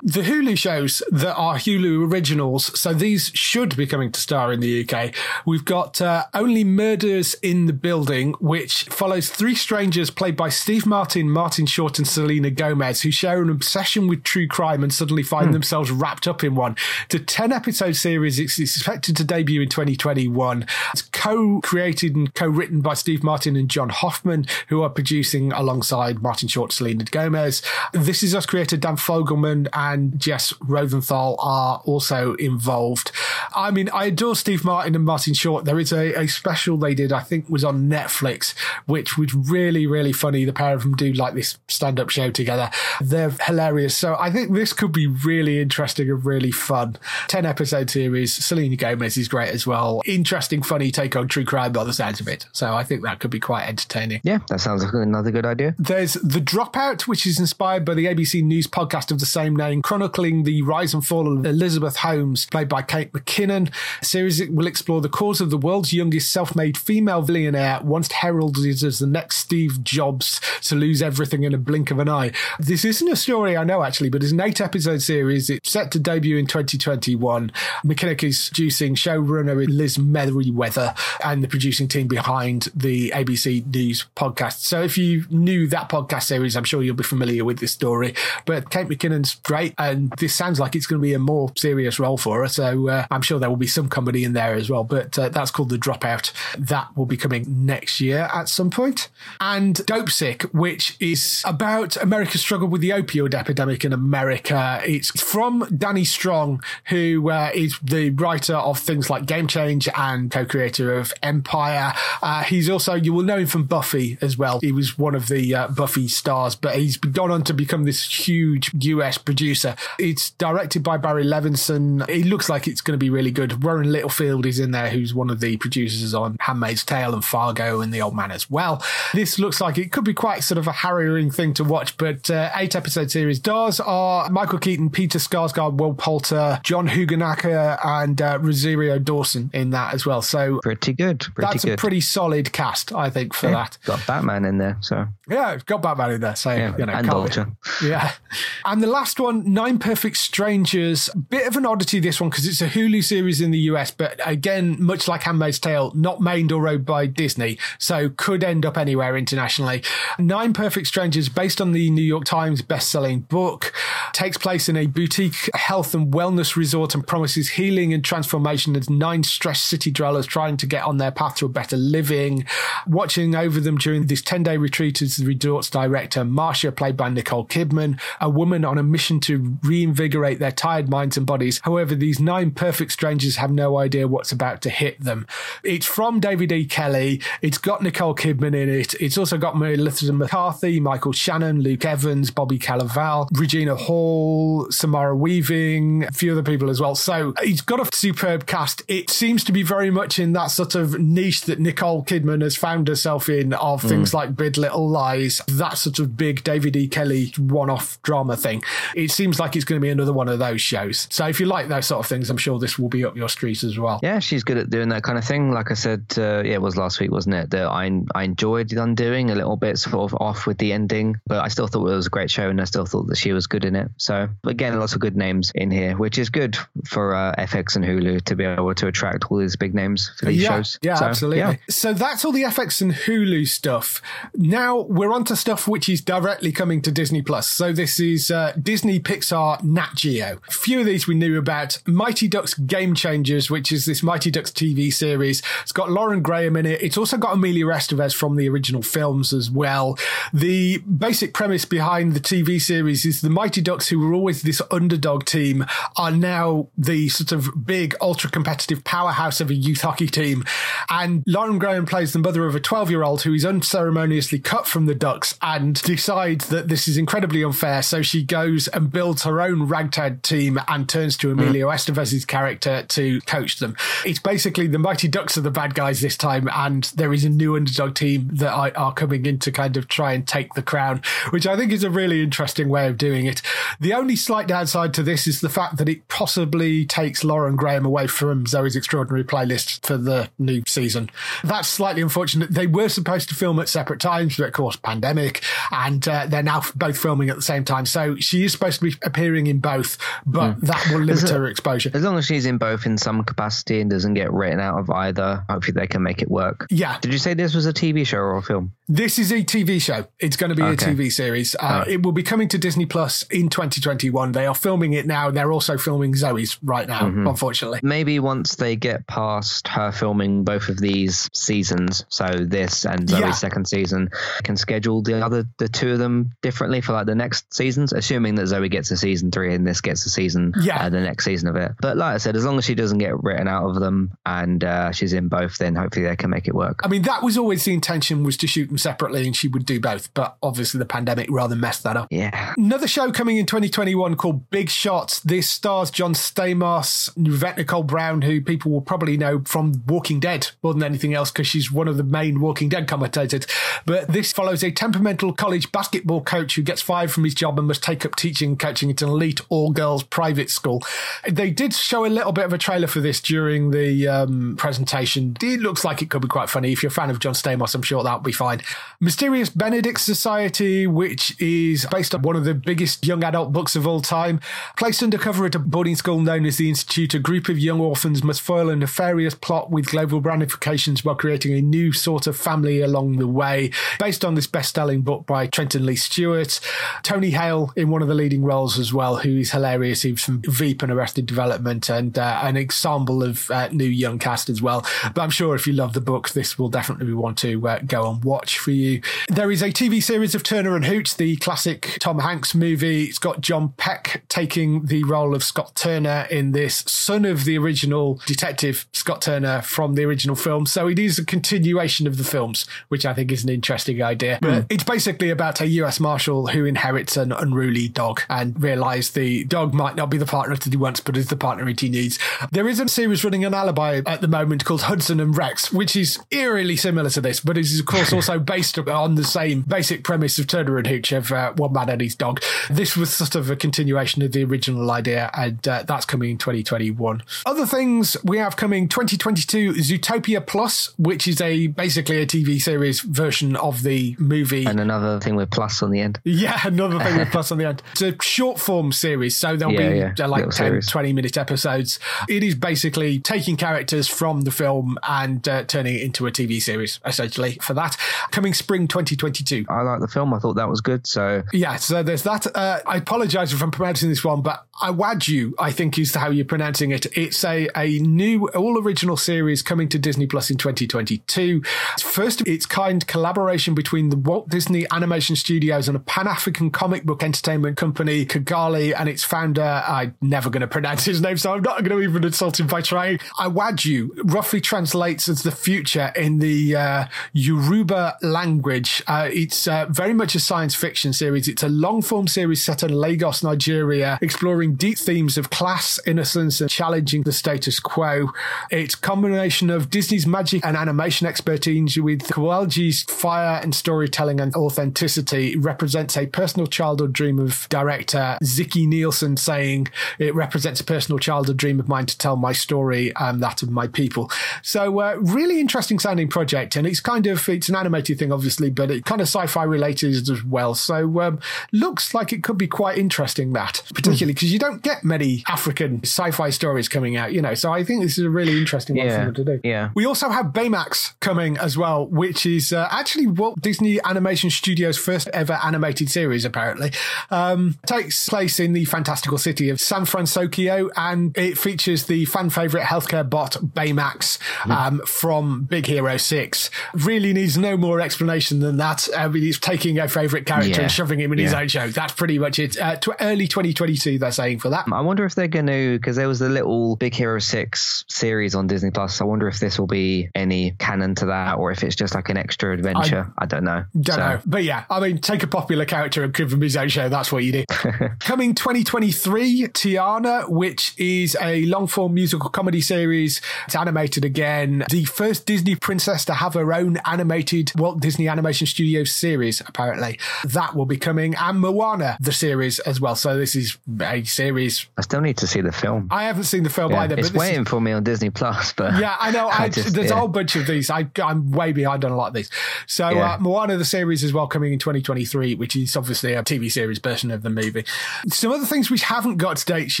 The Hulu shows that are Hulu originals, so these should be coming to Star in the UK. We've got uh, Only Murders in the Building, which follows three strangers played by Steve Martin, Martin Short, and Selena Gomez, who share an obsession with true crime and suddenly find themselves wrapped up in one. A 10 episode series. It's expected to debut in 2021. It's co created and co written by Steve Martin and John Hoffman, who are producing alongside Martin Short, Selena Gomez. This is Us creator Dan Fogelman and Jess Rosenthal are also involved. I mean, I adore Steve Martin and Martin Short. There is a, a special they did, I think was on Netflix, which was really, really funny. The pair of them do like this stand up show together. They're hilarious. So I think this could be really interesting and really fun. 10 episode series. Selena Gomez is great as well. Interesting, funny take on true crime by the sounds of it. So I think that could be quite entertaining. Yeah, that sounds like another good idea. There's The Dropout, which is inspired by the ABC News podcast of the same name, chronicling the rise and fall of Elizabeth Holmes, played by Kate McKinnon. The series will explore the cause of the world's youngest self made female billionaire, once heralded as the next Steve Jobs to lose everything in a blink of an eye. This isn't a story I know actually, but it's an eight episode series. It's set to debut in 2021. McKinnon is producing showrunner Liz Meriwether and the producing team behind the ABC News podcast. So if you knew that podcast series, I'm sure you'll be familiar with this story. But Kate McKinnon's great, and this sounds like it's going to be a more serious role for her. So uh, I'm sure there will be some comedy in there as well. But uh, that's called The Dropout. That will be coming next year at some point. And Dopesick, which is about America's struggle with the opioid epidemic in America. It's from Danny Strong, who uh, is the writer of things like Game Change and co-creator of Empire. Uh, he's also, you will know him from Buffy as well. He was one of the uh, Buffy stars, but he's gone on to become this huge US producer. It's directed by Barry Levinson. It looks like it's going to be really good. Warren Littlefield is in there, who's one of the producers on Handmaid's Tale and Fargo and The Old Man as well. This looks like it could be quite sort of a harrowing thing to watch, but uh, eight episode series. Stars are Michael Keaton, Peter Skarsgård, Will Poulter, John Hoogenakker, and uh, Rosario Dawson in that as well. So Pretty good. Pretty that's good. a pretty solid cast, I think, for that. Got Batman in there, so Yeah, got Batman in there, so yeah, you know, and Vulture. yeah. [laughs] And the last one, Nine Perfect Strangers. Bit of an oddity, this one, because it's a Hulu series in the US, but again, much like Handmaid's Tale, not made or rowed by Disney, so could end up anywhere internationally. Nine Perfect Strangers, based on the New York Times best-selling book, takes place in a boutique health and wellness resort and promises healing and transformation as nine stressed city dwellers trying to get on their path to a better living. Watching over them during this 10-day retreat is the resort's director, Marcia, played by Nicole Kidman, a woman on a mission to reinvigorate their tired minds and bodies. However, these nine perfect strangers have no idea what's about to hit them. It's from David E. Kelley. It's got Nicole Kidman in it. It's also got Melissa McCarthy, Michael Shannon, Luke Evans, Bobby Cannavale, Regina Hall, Samara Weaving, a few other people as well. So it's got a superb cast. It seems to be very much in that sort of niche that Nicole Kidman has found herself in of mm. things like Big Little Lies, that sort of big David E. Kelley one off drama thing. It seems like it's going to be another one of those shows. So if you like those sort of things, I'm sure this will be up your street as well. Yeah, she's good at doing that kind of thing. Like I said, uh, yeah, it was last week, wasn't it? That I I enjoyed Undoing a little bit sort of off with the ending, but I still thought it was a great show, and I still thought that she was good in it. So again, lots of good names in here, which is good for uh, FX and Hulu to be able to attract all these big names for these yeah, shows. Yeah, so, absolutely. Yeah. So that's all the FX and Hulu stuff. Now we're on to stuff which is directly coming to Disney Plus. So this is uh, Disney Pixar Nat Geo. A few of these we knew about. Mighty Ducks Game Changers, which is this Mighty Ducks TV series. It's got Lauren Graham in it. It's also got Emilio Estevez from the original films as well. The basic premise behind the TV series is the Mighty Ducks, who were always this underdog team, are now the sort of big ultra competitive powerhouse of a youth hockey team. And Lauren Graham plays the mother of a 12 year old who is unceremoniously cut from the Ducks and decides that this is incredibly unfair. So she goes and builds her own ragtag team and turns to Emilio mm. Estevez's character to coach them. It's basically the Mighty Ducks are the bad guys this time, and there is a new underdog team that are coming in to kind of try and take the crown, which I think is a really interesting way of doing it. The only slight downside to this is the fact that it possibly takes Lauren Graham away from Zoey's Extraordinary Playlist for the new season. That's slightly unfortunate. They were supposed to film at separate times, but of course, pandemic, and uh, they're now both filming at the same time. So she is supposed to be appearing in both, but mm. that will limit her exposure. As long as she's in both in some capacity and doesn't get written out of either, hopefully they can make it work. Yeah. Did you say this was a TV show or a film? This is a TV show. It's going to be okay. a TV series. Uh, oh. It will be coming to Disney Plus in 2021. They are filming it now. They're also filming Zoey's right now, mm-hmm. unfortunately. Maybe once they get past her filming both of these seasons, so this and Zoey's yeah. second season, can schedule the other the two of them differently for like the next seasons, assuming that Zoey gets a season three and this gets a season, yeah, uh, the next season of it. But like I said, as long as she doesn't get written out of them and uh, she's in both, then hopefully they can make it work. I mean, that was always the intention was to shoot them separately and she would do both. But obviously, the pandemic rather messed that up. Yeah. Another show coming in 2021 called Big Shots. This stars John Stamos, Yvette Nicole Brown, who people will probably know from Walking Dead more than anything else because she's one of the main Walking Dead commentators. But this follows a temperamental college basketball coach who gets fired from his job and must take up teaching and coaching at an elite all girls private school. They did show a little bit of a trailer for this during the um, presentation. It looks like it could be quite funny. If you're a fan of John Stamos, I'm sure that'll be fine. Mysterious Benedict Society, which is based on one of the biggest young adult books of all time. Placed undercover at a boarding school known as the Institute, a group of young orphans must foil a nefarious plot with global ramifications while creating a new sort of family along the way. Based on this best selling book by Trenton Lee Stewart. Tony Hale in one of the leading roles as well, who is hilarious. He's from Veep and Arrested Development and uh, an ensemble of uh, new young cast as well. But I'm sure if you love the book, this will definitely be one to uh, go and watch for you. There is a TV series of Turner and Hooch, the classic Tom Hanks movie. It's got Josh Peck taking the role of Scott Turner in this, son of the original detective Scott Turner from the original film. So it is a continuation of the films, which I think is an interesting idea. But mm. it's basically about a US Marshal who inherits an unruly dog and realizes the dog might not be the partner that he wants, but is the partner he needs. There is a series running on Alibi at the moment called Hudson and Rex, which is eerily similar to this, but is of course [laughs] also based on the same basic premise of Turner and Hooch of uh, one man and his dog. This was sort of a continuation of the original idea, and uh, that's coming in 2021. Other things we have coming 2022 Zootopia Plus, which is a basically a TV series version of the movie, and another thing with plus on the end. Yeah, another thing with plus on the end. It's a short form series, so there'll [laughs] yeah, be yeah. Uh, like 10, series. 20 minute episodes It is basically taking characters from the film and uh, turning it into a TV series, essentially, for that. Coming spring 2022. I like the film. I thought that was good. So Yeah, so there's that. Uh, I apologize if I'm pronouncing this wrong, but Iwaju, I think is how you're pronouncing it. It's a, a new all original series coming to Disney Plus in 2022. It's first of its kind collaboration between the Walt Disney Animation Studios and a Pan African comic book entertainment company, Kugali, and its founder. I'm never going to pronounce his name, so I'm not going to even insult him by trying. Iwaju roughly translates as the future in the uh, Yoruba language. Uh, it's uh, very much a science fiction series. It's a long form series set in Lagos, Nigeria, exploring deep themes of class, innocence, and challenging the status quo. It's combination of Disney's magic and animation expertise with Kugali's fire and storytelling and authenticity. It represents a personal childhood dream of director Ziki Nielsen saying it represents a personal childhood dream of mine to tell my story and that of my people. So, uh, really interesting sounding project. And it's kind of, it's an animated thing, obviously, but it kind of sci-fi related as well. So, um, looks like it could be quite interesting that, particularly because you don't get many African sci-fi stories coming out, you know. So I think this is a really interesting one for them to do. yeah. We also have Baymax coming as well, which is uh, actually Walt Disney Animation Studios' first ever animated series, apparently. Um, takes place in the fantastical city of San Francisco, and it features the fan favorite healthcare bot Baymax um, from Big Hero 6. Really needs no more explanation than that. I mean, it's taking a favorite character Yeah. and shoving him in his own show. That's pretty much it. Uh, tw- early 2022, they're saying for that. I wonder if they're going to, because there was the little Big Hero 6 series on Disney Plus. I wonder if this will be any canon to that or if it's just like an extra adventure. I, don't know. Don't So- know. But yeah, I mean, take a popular character and give him his own show. That's what you do. [laughs] Coming 2023, Tiana, which is a long form musical comedy series. It's animated again. The first Disney princess to have her own animated Walt Disney Animation Studios series, apparently. That will be coming. And Moana, the series as well. So this is a series. I still need to see the film. I haven't seen the film Yeah, either, it's but this is- waiting for me on Disney Plus, but yeah, I know. [laughs] I, just- there's yeah. a whole bunch of these. I, I'm way behind on a lot of these. So, Yeah. uh, Moana the series is well coming in 2023, which is obviously a TV series version of the movie. Some other things we haven't got dates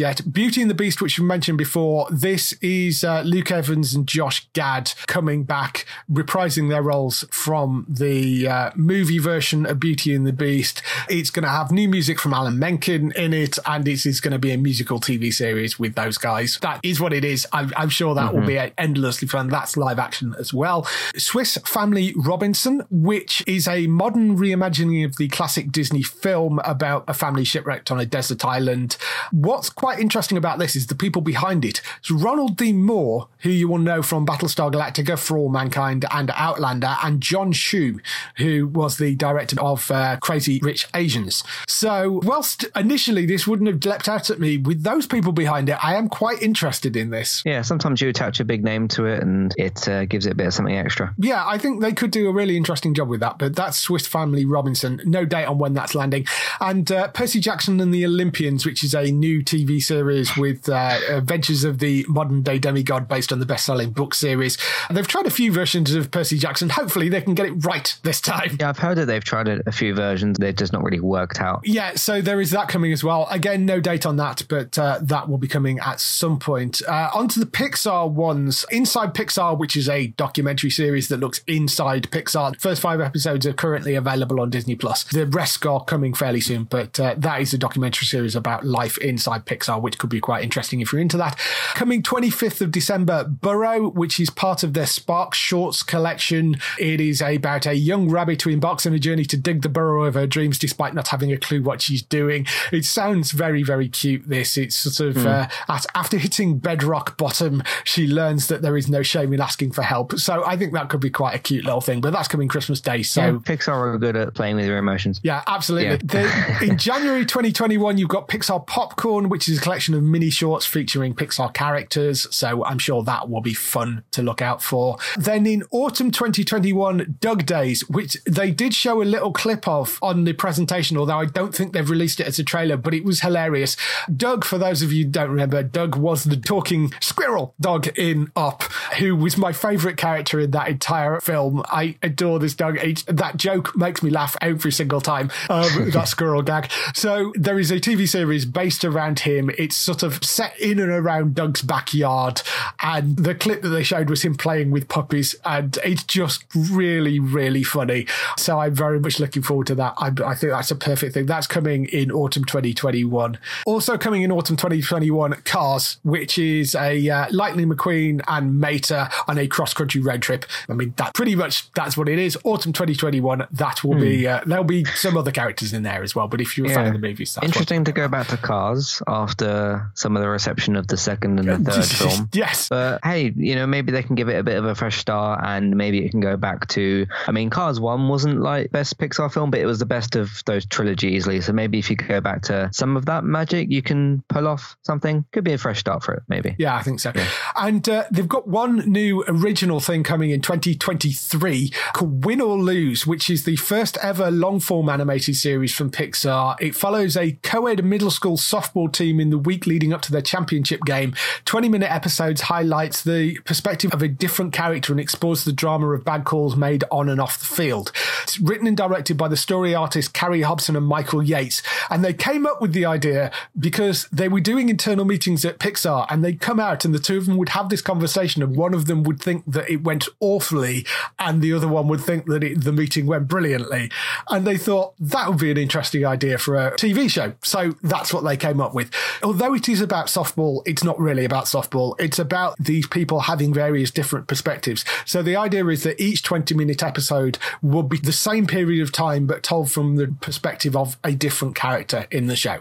yet. Beauty and the Beast, which we mentioned before. This is uh, Luke Evans and Josh Gad coming back, reprising their roles from the uh, movie version of Beauty and the Beast. It's going to have new music from Alan Menken in it, and it is going to be a musical TV series with those guys. That is what it is. I'm, I'm sure that will be endlessly fun. That's live action as well. Swiss Family Robinson, which is a modern reimagining of the classic Disney film about a family shipwrecked on a desert island. What's quite interesting about this is the people behind it. It's Ronald D. Moore, who you will know from Battlestar Galactica, For All Mankind, and Outlander, and John Shu, who was the director of uh, Crazy Rich Asians. So, whilst initially this wouldn't have leapt out at me, with those people behind it, I am quite interested in this. yeah, sometimes you attach a big name to it and it uh, gives it a bit of something extra. Yeah, I think they could do a really interesting job with that. But that's Swiss Family Robinson. No date on when that's landing. And uh, Percy Jackson and the Olympians, which is a new TV series with uh, adventures of the modern day demigod based on the best selling book series. And they've tried a few versions of Percy Jackson. Hopefully, they can get it right this time. Yeah, I've heard that they've tried a, few versions. They've just not really worked out. Yeah, so there is that coming as well. Again, no date on that, but uh, that will be coming at some point. Uh, onto the Pixar ones. Inside Pixar, which is a documentary series that looks inside Pixar. First five episodes are currently available on Disney Plus. The rest are coming fairly soon, but uh, that is a documentary series about life inside Pixar, which could be quite interesting if you're into that. Coming 25th of December, Burrow, which is part of their Spark Shorts collection. It is about a young rabbit who embarks on a journey to dig the burrow of her dreams despite not having a clue what she's doing. It sounds very, very cute, this. It's sort of, uh, at, after hitting bedrock bottom, she learns that there is no shame in asking for help. So I think that could be quite a cute little thing, but that's coming Christmas Day. So Yeah, Pixar are good at playing with your emotions. yeah, absolutely. Yeah. The- in [laughs] January 2021, you've got Pixar Popcorn, which is a collection of mini shorts featuring Pixar characters. So I'm sure that will be fun to look out for. Then in autumn 2021, Dug Days, which they did show a little clip of on the presentation, although I don't think they've released it as a trailer, but it was hilarious. Dug, for those of you who don't remember, Dug was the talking squirrel dog in Up, who was my favourite character in that entire film. I adore this dog. that joke makes me laugh every single time, um, [laughs] that squirrel gag. So there is a TV series based around him. It's sort of set in and around Dug's backyard. And the clip that they showed was him playing with puppies. And it's just really, really funny. So I'm very much looking forward to that. I, I think that's a perfect thing. That's coming in autumn 2021. Also coming in autumn 2021, Cars, which is a uh, Lightning McQueen and Mater on a cross country road trip. I mean, that pretty much that's what it is. Autumn 2021. That will be hmm. uh, there'll be some other characters in there as well. But if you're a yeah. fan of the movies, interesting to go back to Cars after some of the reception of the second and the third film. yes, but hey, you know maybe they can give it a bit of a fresh start and maybe it can go back to. I mean, Cars One wasn't like best Pixar film, but it was the best of those trilogy easily. So maybe if you could go back to some of that magic, you can pull off something. Could be a fresh start for it, maybe. Yeah, I think so. Yeah. And uh, they've got one new original thing coming in 2023 called Win or Lose, which is the first ever long form animated series from Pixar. It follows a co ed middle school softball team in the week leading up to their championship game. 20 minute episodes highlights the perspective of a different character and explores the drama of bad calls made on and off the field. It's written and directed by the story artist Carrie Hobson and Michael Yates. And they came up with the idea because they were doing internal meetings at Pixar and they'd come out and the two of them would have this conversation and one of them would think that it went awfully and the other one would think that it, the meeting went brilliantly. And they thought that would be an interesting idea for a TV show. So that's what they came up with. Although it is about softball, it's not really about softball. It's about these people having various different perspectives. So the idea is that each 20 minute episode will be the same period of time, but told from the perspective of a different character in the show.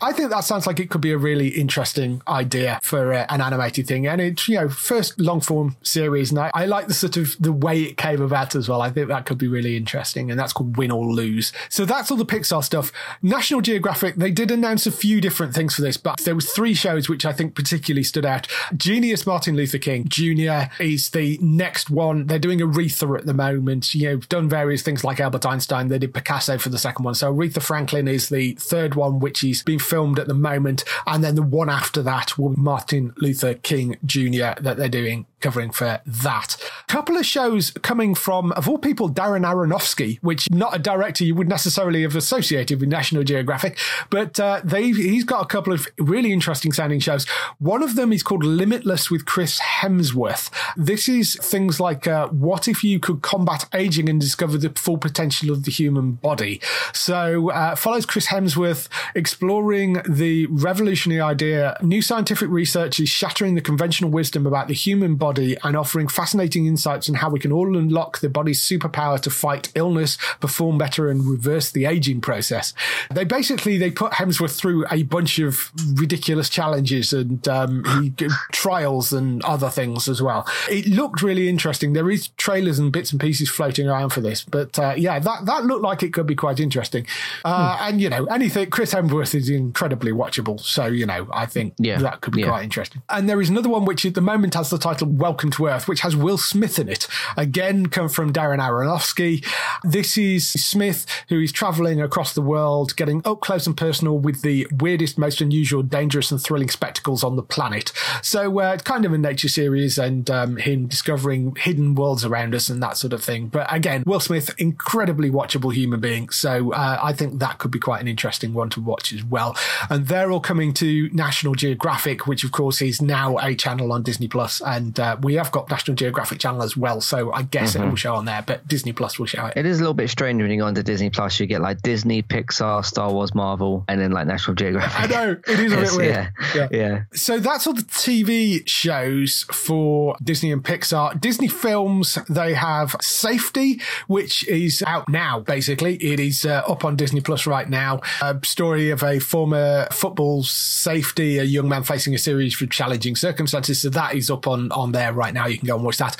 I think that sounds like it could be a really interesting idea for uh, an animated thing. And it's, you know, first long form series. And I, I like the sort of the way it came about as well. I think that could be really interesting. And that's called Win or Lose. So that's all the Pixar stuff. National Geographic, they did announce a few different things for this, but there was three shows which I think particularly stood out. Genius Martin Luther King Jr. is the next one. They're doing Aretha at the moment. You know, done various things like Albert Einstein. They did Picasso for the second one. So Aretha Franklin is the third one, which is being filmed at the moment. And then the one after that will be Martin Luther King Jr. that they're doing covering for that. A couple of shows coming from, of all people, Darren Aronofsky, which not a director you would necessarily have associated with National Geographic, but uh, they he's got a couple of really interesting sounding shows. One of them is called Limitless with Chris Hemsworth. This is things like uh, what if you could combat aging and discover the full potential of the human body. So uh, follows Chris Hemsworth exploring the revolutionary idea. New scientific research is shattering the conventional wisdom about the human body body and offering fascinating insights on how we can all unlock the body's superpower to fight illness, perform better, and reverse the aging process. They basically they put Hemsworth through a bunch of ridiculous challenges and um, he, trials and other things as well. It looked really interesting. There is trailers and bits and pieces floating around for this, but uh, yeah, that that looked like it could be quite interesting. Uh, hmm. And you know, anything Chris Hemsworth is incredibly watchable, so you know, I think yeah. that could be yeah. quite interesting. And there is another one which at the moment has the title Welcome to Earth, which has Will Smith in it. Again, come from Darren Aronofsky. This is Smith, who is traveling across the world, getting up close and personal with the weirdest, most unusual, dangerous, and thrilling spectacles on the planet. So uh, it's kind of a nature series and um, him discovering hidden worlds around us and that sort of thing. But again, Will Smith, incredibly watchable human being. So uh, I think that could be quite an interesting one to watch as well. And they're all coming to National Geographic, which of course is now a channel on Disney Plus, and uh, we have got National Geographic Channel as well, so I guess mm-hmm. it will show on there. But Disney Plus will show it. It is a little bit strange when you go onto Disney Plus. You get like Disney, Pixar, Star Wars, Marvel, and then like National Geographic. I know it is a bit [laughs] weird. Yeah, yeah, yeah. So that's all the TV shows for Disney and Pixar. Disney films they have Safety, which is out now. Basically, it is uh, up on Disney Plus right now. A story of a former football safety, a young man facing a series of challenging circumstances. So that is up on on there there right now. You can go and watch that.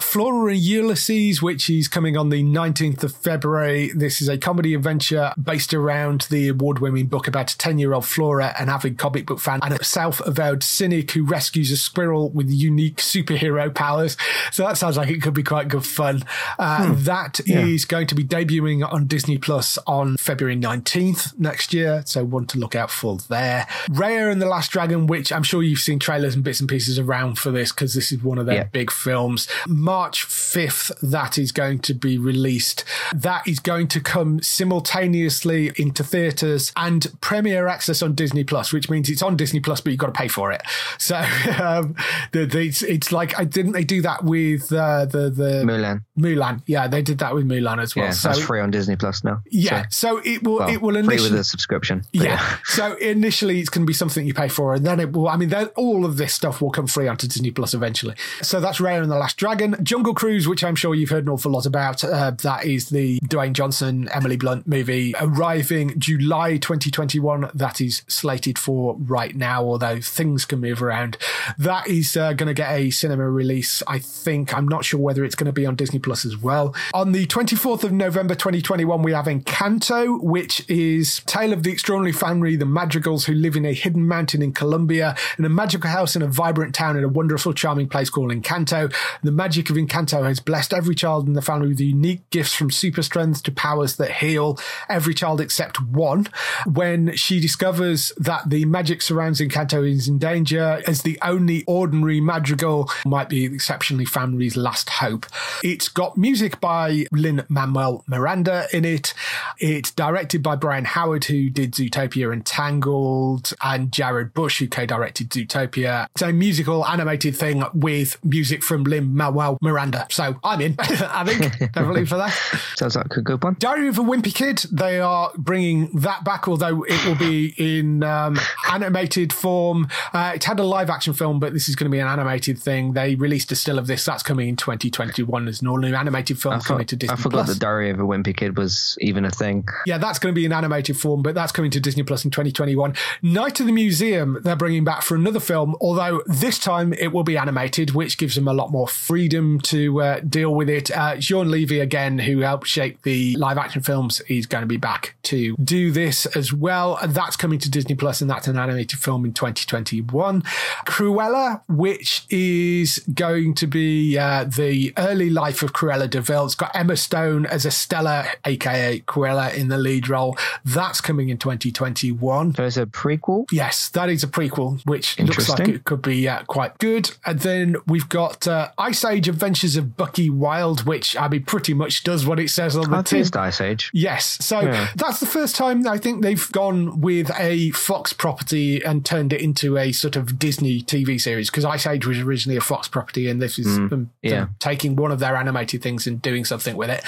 Flora and Ulysses, which is coming on the 19th of February. This is a comedy adventure based around the award winning book about a 10 year old Flora, an avid comic book fan, and a self avowed cynic who rescues a squirrel with unique superhero powers. So that sounds like it could be quite good fun. Uh, Hmm. that is going to be debuting on Disney Plus on February 19th next year. So one to look out for there. Raya and the Last Dragon, which I'm sure you've seen trailers and bits and pieces around for this because this is one of their Yeah. big films. March 5th, that is going to be released. That is going to come simultaneously into theaters and premiere access on Disney Plus, which means it's on Disney Plus, but you've got to pay for it. So [laughs] um, the, the, it's, it's like, I didn't they do that with uh, the the Mulan. Mulan? Yeah, they did that with Mulan as well. Yeah, so that's free on Disney Plus now. yeah, So, so, it will well, it will free initially with a subscription. But yeah. so initially it's going to be something you pay for, and then it will. I mean, all of this stuff will come free onto Disney Plus eventually. So that's Raya and the Last Dragon, Jungle Cruise, which I'm sure you've heard an awful lot about. Uh, that is the Dwayne Johnson, Emily Blunt movie arriving July 2021. That is slated for right now, although things can move around. That is uh, going to get a cinema release. I think I'm not sure whether it's going to be on Disney Plus as well. On the 24th of November 2021, we have Encanto, which is Tale of the Extraordinary Family, the Madrigals who live in a hidden mountain in Colombia, in a magical house in a vibrant town in a wonderful, charming place called Encanto. The magic of Encanto has blessed every child in the family with unique gifts from super strength to powers that heal. Every child except one. When she discovers that the magic surrounds Encanto is in danger, as the only ordinary madrigal might be exceptionally family's last hope. It's got music by Lin Manuel Miranda in it. It's directed by Brian Howard, who did Zootopia and Tangled, and Jared Bush, who co-directed Zootopia. It's a musical animated thing with music from Lin Manuel Miranda. So I'm in. [laughs] I think definitely for that. Sounds like a good one. Diary of a Wimpy Kid, they are bringing that back, although it will be in um, animated form. Uh, it had a live action film, but this is going to be an animated thing. They released a still of this. That's coming in 2021 There's an all new animated film I, coming thought, to Disney I forgot Plus. the Diary of a Wimpy Kid was even a thing. Yeah, that's going to be in animated form, but that's coming to Disney Plus in 2021. Night of the Museum, they're bringing back for another film, although this time it will be animated, which gives them a lot more freedom to uh, deal with it. Uh, Shawn Levy, again, who helped shape the live action films, is going to be back to do this as well. And that's coming to Disney Plus, and that's an animated film in 2021. Cruella, which is going to be uh, the early life of Cruella de Vil. It's got Emma Stone as Estella, aka Cruella, in the lead role. That's coming in 2021. There's a prequel. Yes, that is a prequel, which looks like it could be uh, quite good. And then we've got uh, Ice Age Adventures of Bucky Wild, which I mean pretty much does what it says on the tin. Ice Age. Yes. So Yeah. that's the first time I think they've gone with a Fox property and turned it into a sort of Disney TV series because Ice Age was originally a Fox property and this is them, them yeah. taking one of their animated things and doing something with it.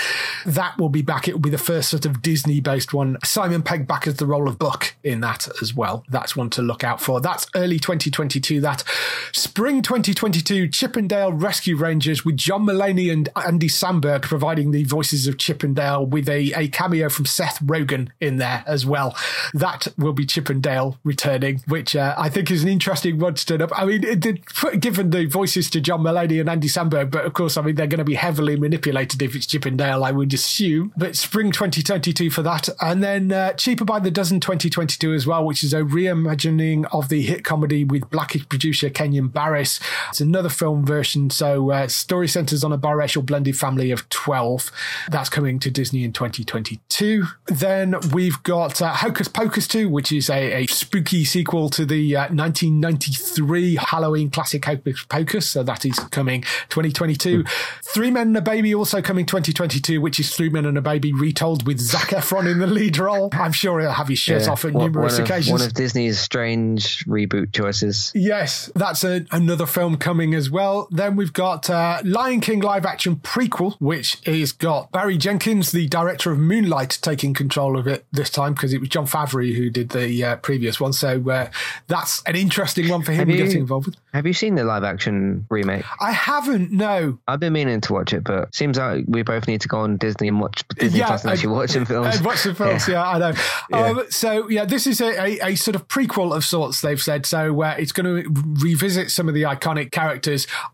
That will be back. It will be the first sort of Disney based one. Simon Pegg back as the role of Buck in that as well. That's one to look out for. That's early 2022. That spring 2022 Chip 'n Dale Rescue Rangers with John Mulaney and Andy Samberg providing the voices of Chip 'n Dale with a, a cameo from Seth Rogen in there as well. That will be Chip 'n Dale returning, which uh, I think is an interesting one to turn up. I mean, it did, given the voices to John Mulaney and Andy Samberg, but of course, I mean, they're going to be heavily manipulated if it's Chip 'n Dale, I would assume. But spring 2022 for that. And then uh, Cheaper by the Dozen 2022 as well, which is a reimagining of the hit comedy with Blackish producer Kenya Barris. It's another film version. So, uh, story centers on a biracial blended family of 12. That's coming to Disney in 2022. Then we've got uh, Hocus Pocus 2, which is a, a spooky sequel to the uh, 1993 Halloween classic Hocus Pocus. So that is coming 2022. Three Men and a Baby also coming 2022, which is Three Men and a Baby retold with Zac Efron in the lead role. I'm sure he'll have his shirt Yeah. off at One- numerous one of, occasions. One of Disney's strange reboot choices. Yes, that's a, another film coming as well. Then we've got uh, Lion King live action prequel, which is got Barry Jenkins, the director of Moonlight, taking control of it this time because it was Jon Favreau who did the uh, previous one. So uh, that's an interesting one for him Have you- getting involved with. Have you seen the live action remake? I haven't, no. I've been meaning to watch it, but seems like we both need to go on Disney and watch Disney Yeah, Plus and I- actually watch watching films. [laughs] And watching films, yeah, I know. [laughs] Um, so yeah, this is a, a, a sort of prequel of sorts. They've said so. Uh, it's going to revisit some of the iconic characters.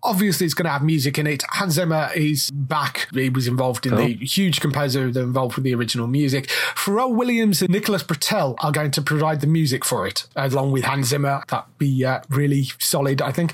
Obviously, it's going to have music in it. Hans Zimmer is back. He was involved in the huge composer that involved with the original music. Pharrell Williams and Nicholas Britell are going to provide the music for it, along with Hans Zimmer. That'd be uh, really solid, I think.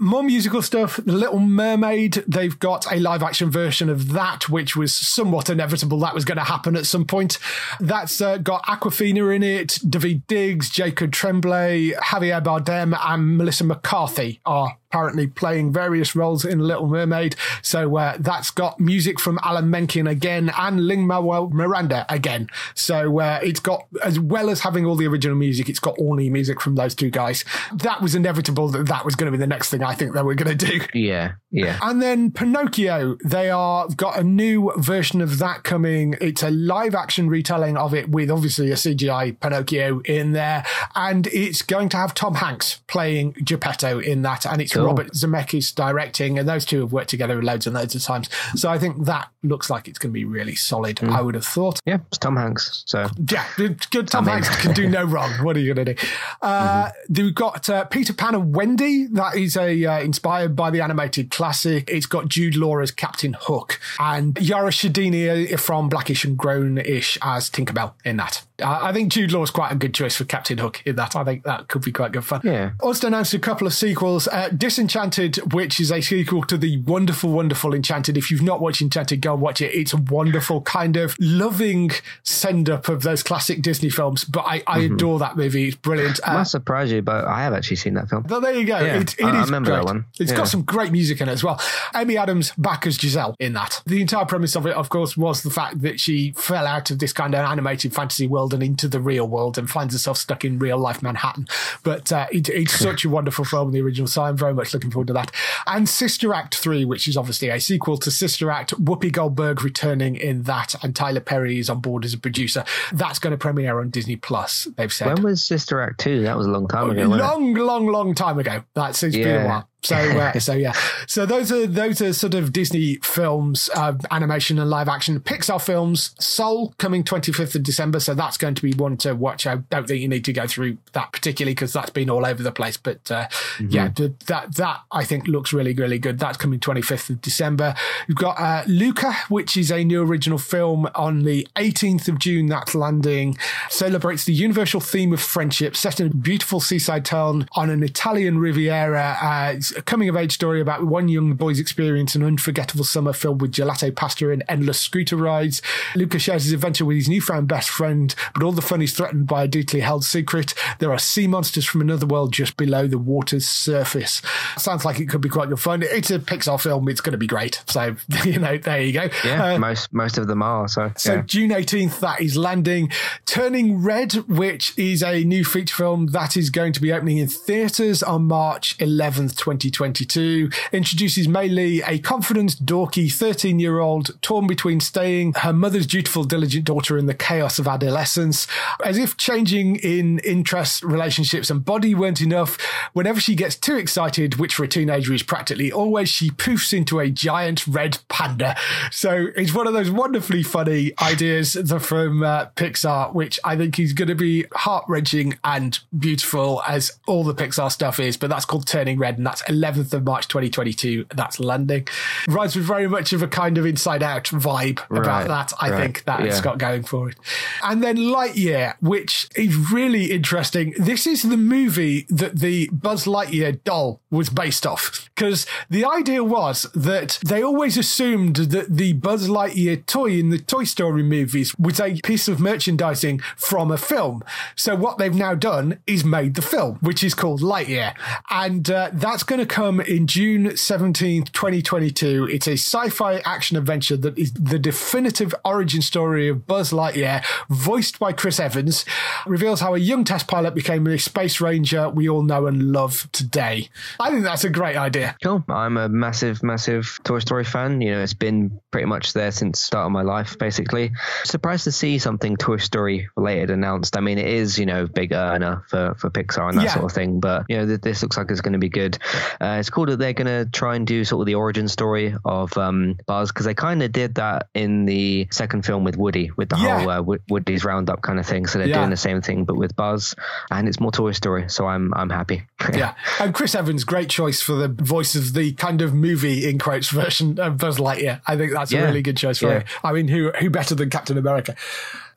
More musical stuff. The Little Mermaid. They've got a live action version of that, which was somewhat inevitable. That was going to happen at some point. That's uh, got Awkwafina in it. Daveed Diggs, Jacob Tremblay, Javier Bardem, and Melissa McCarthy are apparently playing various roles in Little Mermaid. So uh, that's got music from Alan Menken again and Lin Manuel Miranda again. So uh, it's got, as well as having all the original music, it's got all new music from those two guys. That was inevitable that that was going to be the next thing I think they were going to do. Yeah, yeah. And then Pinocchio, they are got a new version of that coming. It's a live action retelling of it with obviously a CGI Pinocchio in there, and it's going to have Tom Hanks playing Geppetto in that, and it's Cool. Robert Zemeckis directing, and those two have worked together loads and loads of times. So I think that looks like it's going to be really solid. I would have thought. Yeah, it's Tom Hanks. So Yeah, good. Tom I mean- Hanks can do no [laughs] wrong. What are you going to do? Uh, We've got uh, Peter Pan and Wendy. That is a uh, inspired by the animated classic. It's got Jude Law as Captain Hook and Yara Shahidi from Blackish and Grownish as Tinkerbell in that. Uh, I think Jude Law is quite a good choice for Captain Hook in that. I think that could be quite good fun. Yeah. Also announced a couple of sequels. Uh, Disenchanted, which is a sequel to the wonderful, wonderful Enchanted. If you've not watched Enchanted, go and watch it. It's a wonderful kind of loving send up of those classic Disney films. But I, I Mm-hmm. adore that movie. It's brilliant. Uh, might surprise you, but I have actually seen that film. well, there you go. Yeah, it, it I- I remember great. that one. It's Yeah. got some great music in it as well. Amy Adams back as Giselle in that. The entire premise of it, of course, was the fact that she fell out of this kind of animated fantasy world and into the real world and finds herself stuck in real life Manhattan. But uh, it, it's such a wonderful film, the original. So I'm very much looking forward to that. And Sister Act 3, which is obviously a sequel to Sister Act. Whoopi Goldberg returning in that, and Tyler Perry is on board as a producer. That's going to premiere on Disney Plus, they've said. When was Sister Act 2? That was a long time oh, ago. long, long, long time ago. That's it's been a while. So, uh, [laughs] so yeah. So those are those are sort of Disney films, uh, animation and live action. Pixar films. Soul coming 25th of December. So that's going to be one to watch. I don't think you need to go through that particularly because that's been all over the place. But uh, yeah, th- that that I think looks really really good. That's coming 25th of December. You've got uh, Luca, which is a new original film on the 18th of June. That's landing. Celebrates the universal theme of friendship, set in a beautiful seaside town on an Italian Riviera. A coming of age story about one young boy's experience in an unforgettable summer filled with gelato pasta and endless scooter rides. Luca shares his adventure with his newfound best friend, but all the fun is threatened by a deeply held secret. There are sea monsters from another world just below the water's surface. Sounds like it could be quite good fun. It's a Pixar film. It's going to be great. So, [laughs] you know, there you go. Yeah, Uh, most most of them are. So, so yeah. June 18th, that is landing. Turning Red, which is a new feature film that is going to be opening in theatres on March 11th, 2022. Introduces Mei Lee, a confident, dorky 13 year old torn between staying her mother's dutiful, diligent daughter in the chaos of adolescence. As if changing in interests, relationships, and body weren't enough, whenever she gets too excited, which for a teenager is practically always, she poofs into a giant red panda. So it's one of those wonderfully funny ideas from uh, Pixar, which I think is going to be heart wrenching and beautiful as all the Pixar stuff is. But that's called Turning Red, and that's 11th of March 2022. That's landing. Rides with very much of a kind of inside out vibe about that. I right, think that it's yeah. got going for it. And then Lightyear, which is really interesting. This is the movie that the Buzz Lightyear doll was based off. Because the idea was that they always assumed that the Buzz Lightyear toy in the Toy Story movies was a piece of merchandising from a film. So what they've now done is made the film, which is called Lightyear. And uh, that's going to come in June 17th, 2022. It's a sci-fi action adventure that is the definitive origin story of Buzz Lightyear, voiced by Chris Evans, reveals how a young test pilot became a space ranger we all know and love today. I think that's a great idea. Cool. I'm a massive, massive Toy Story fan. You know, it's been pretty much there since the start of my life, basically. Surprised to see something Toy Story related announced. I mean, it is, you know, big earner for, for Pixar and that Yeah. sort of thing, but, you know, th- this looks like it's going to be good. Uh, it's cool that they're going to try and do sort of the origin story of um, Buzz because they kind of did that in the second film with Woody, with the Yeah. whole uh, Wo- Woody's Roundup kind of thing. So they're Yeah. doing the same thing, but with Buzz, and it's more Toy Story. So I'm I'm happy. [laughs] yeah. And Chris Evans, great choice for the voice of the kind of movie in quotes version of Buzz Lightyear. I think that's a really good choice for Yeah. it. I mean, who who better than Captain America?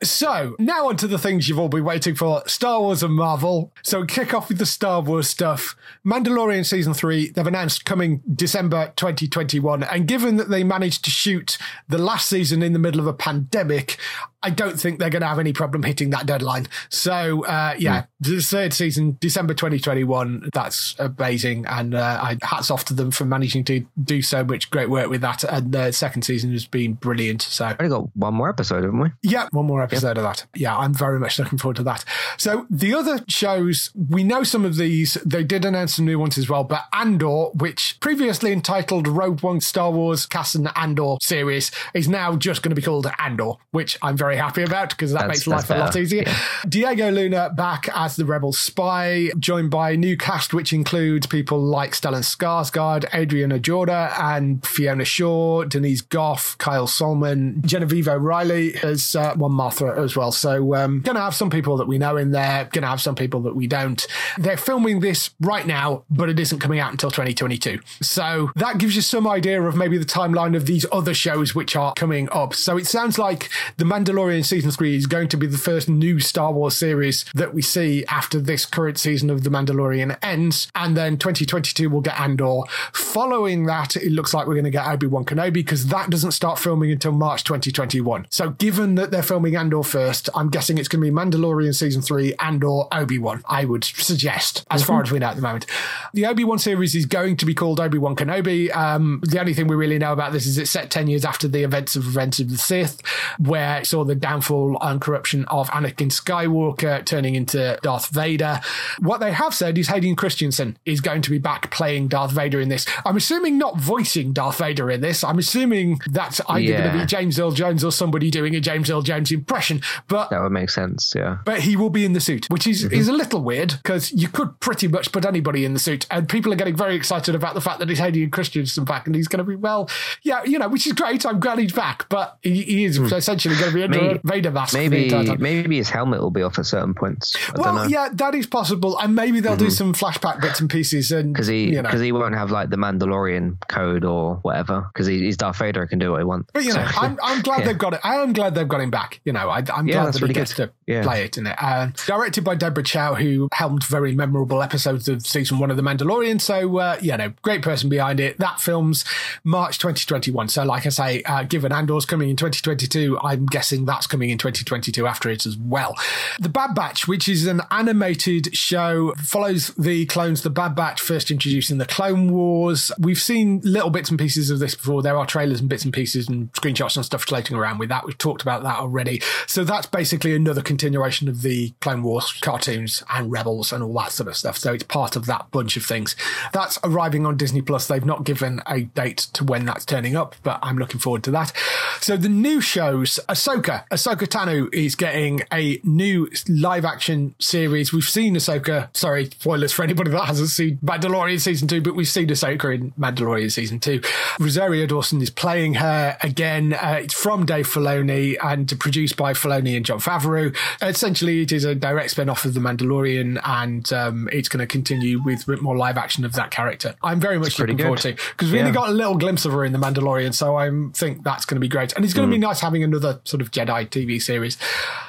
So now on to the things you've all been waiting for: Star Wars and Marvel. So kick off with the Star Wars stuff. Mandalorian season three. They've announced coming December 2021, and given that they managed to shoot the last season in the middle of a pandemic. I don't think they're going to have any problem hitting that deadline. So, uh, yeah, the third season, December 2021, that's amazing. And uh, I, hats off to them for managing to do so much great work with that. And the second season has been brilliant. So, we only got one more episode, haven't we? yeah, one more episode of that. Yeah, I'm very much looking forward to that. So the other shows, we know some of these. They did announce some new ones as well, but Andor, which previously entitled Rogue One Star Wars Cassian Andor series, is now just going to be called Andor, which I'm very happy about because that That's- makes life that's a lot better. easier. Diego Luna back as the Rebel spy, joined by a new cast which includes people like Stellan Skarsgård, Adria Arjona, and Fiona Shaw, Denise Gough, Kyle Soller, Genevieve O'Reilly as uh, Mon Mothma as well. So, um, gonna have some people that we know in there, gonna have some people that we don't. They're filming this right now, but it isn't coming out until 2022. So that gives you some idea of maybe the timeline of these other shows which are coming up. So it sounds like The Mandalorian season three is going to be the first new Star Wars series that we see after this current season of The Mandalorian ends. And then 2022 we'll get Andor. Following that, it looks like we're going to get Obi-Wan Kenobi because that doesn't start filming until March 2021. So given that they're filming Andor first, I'm guessing it's going to be Mandalorian season three Andor Obi-Wan, I would suggest, as far as we know at the moment. The Obi-Wan series is going to be called Obi-Wan Kenobi. Um, the only thing we really know about this is it's set 10 years after the events of Revenge of the Sith, where it saw the downfall and corruption of Anakin Skywalker turning into Darth Vader. What they have said is Hayden Christensen is going to be back playing Darth Vader in this. I'm assuming not voicing Darth Vader in this. I'm assuming that's either going to be James Earl Jones or somebody doing a James Earl Jones impression. But That would make sense. Yeah. but he will be in the suit, which is, Mm-hmm. is a little weird because you could pretty much put anybody in the suit, and people are getting very excited about the fact that he's Hayden Christensen back, and he's going to be well, yeah, you know, which is great. I'm glad he's back, but he, he is essentially going to be. A Vader mask. Maybe maybe his helmet will be off at certain points. I don't Well, know. Mm-hmm. yeah, that is possible, and maybe they'll do some flashback bits and pieces, and Because he, you know, because he won't have like the Mandalorian code or whatever. Because he, he's Darth Vader, can do what he wants. But you know, So- I'm, I'm [laughs] glad Yeah. they've got it. I am glad they've got him back. You know, I, I'm Yeah, glad that's that really he gets good. to Yeah. play it in it. And directed by Deborah Chow, who helmed very memorable episodes of season one of The Mandalorian. So, uh, you know, great person behind it. That film's March 2021. So, like I say, uh, given Andor's coming in 2022, I'm guessing that's coming in 2022 after it as well. The Bad Batch, which is an animated show, follows the clones. The Bad Batch first introduced in the Clone Wars. We've seen little bits and pieces of this before. There are trailers and bits and pieces and screenshots and stuff floating around with that. We've talked about that already. So that's basically another continuation of the Clone Wars cartoons and Rebels and all that sort of stuff. So it's part of that bunch of things. That's arriving on Disney Plus. They've not given a date to when that's turning up, but I'm looking forward to that. So the new shows, Ahsoka, Ahsoka Tano is getting a new live action series. We've seen Ahsoka, sorry, spoilers for anybody that hasn't seen Mandalorian season two, but we've seen Ahsoka in Mandalorian season two. Rosario Dawson is playing her again. Uh, it's from Dave Filoni and produced by Filoni and Jon Favreau. Essentially, it is a direct spin off of The Mandalorian and um, it's going to continue with more live action of that character. I'm very much looking forward good. to because we only got a little glimpse of her in The Mandalorian, so I think that's going to be great. And it's going to be nice having another sort of Jedi TV series.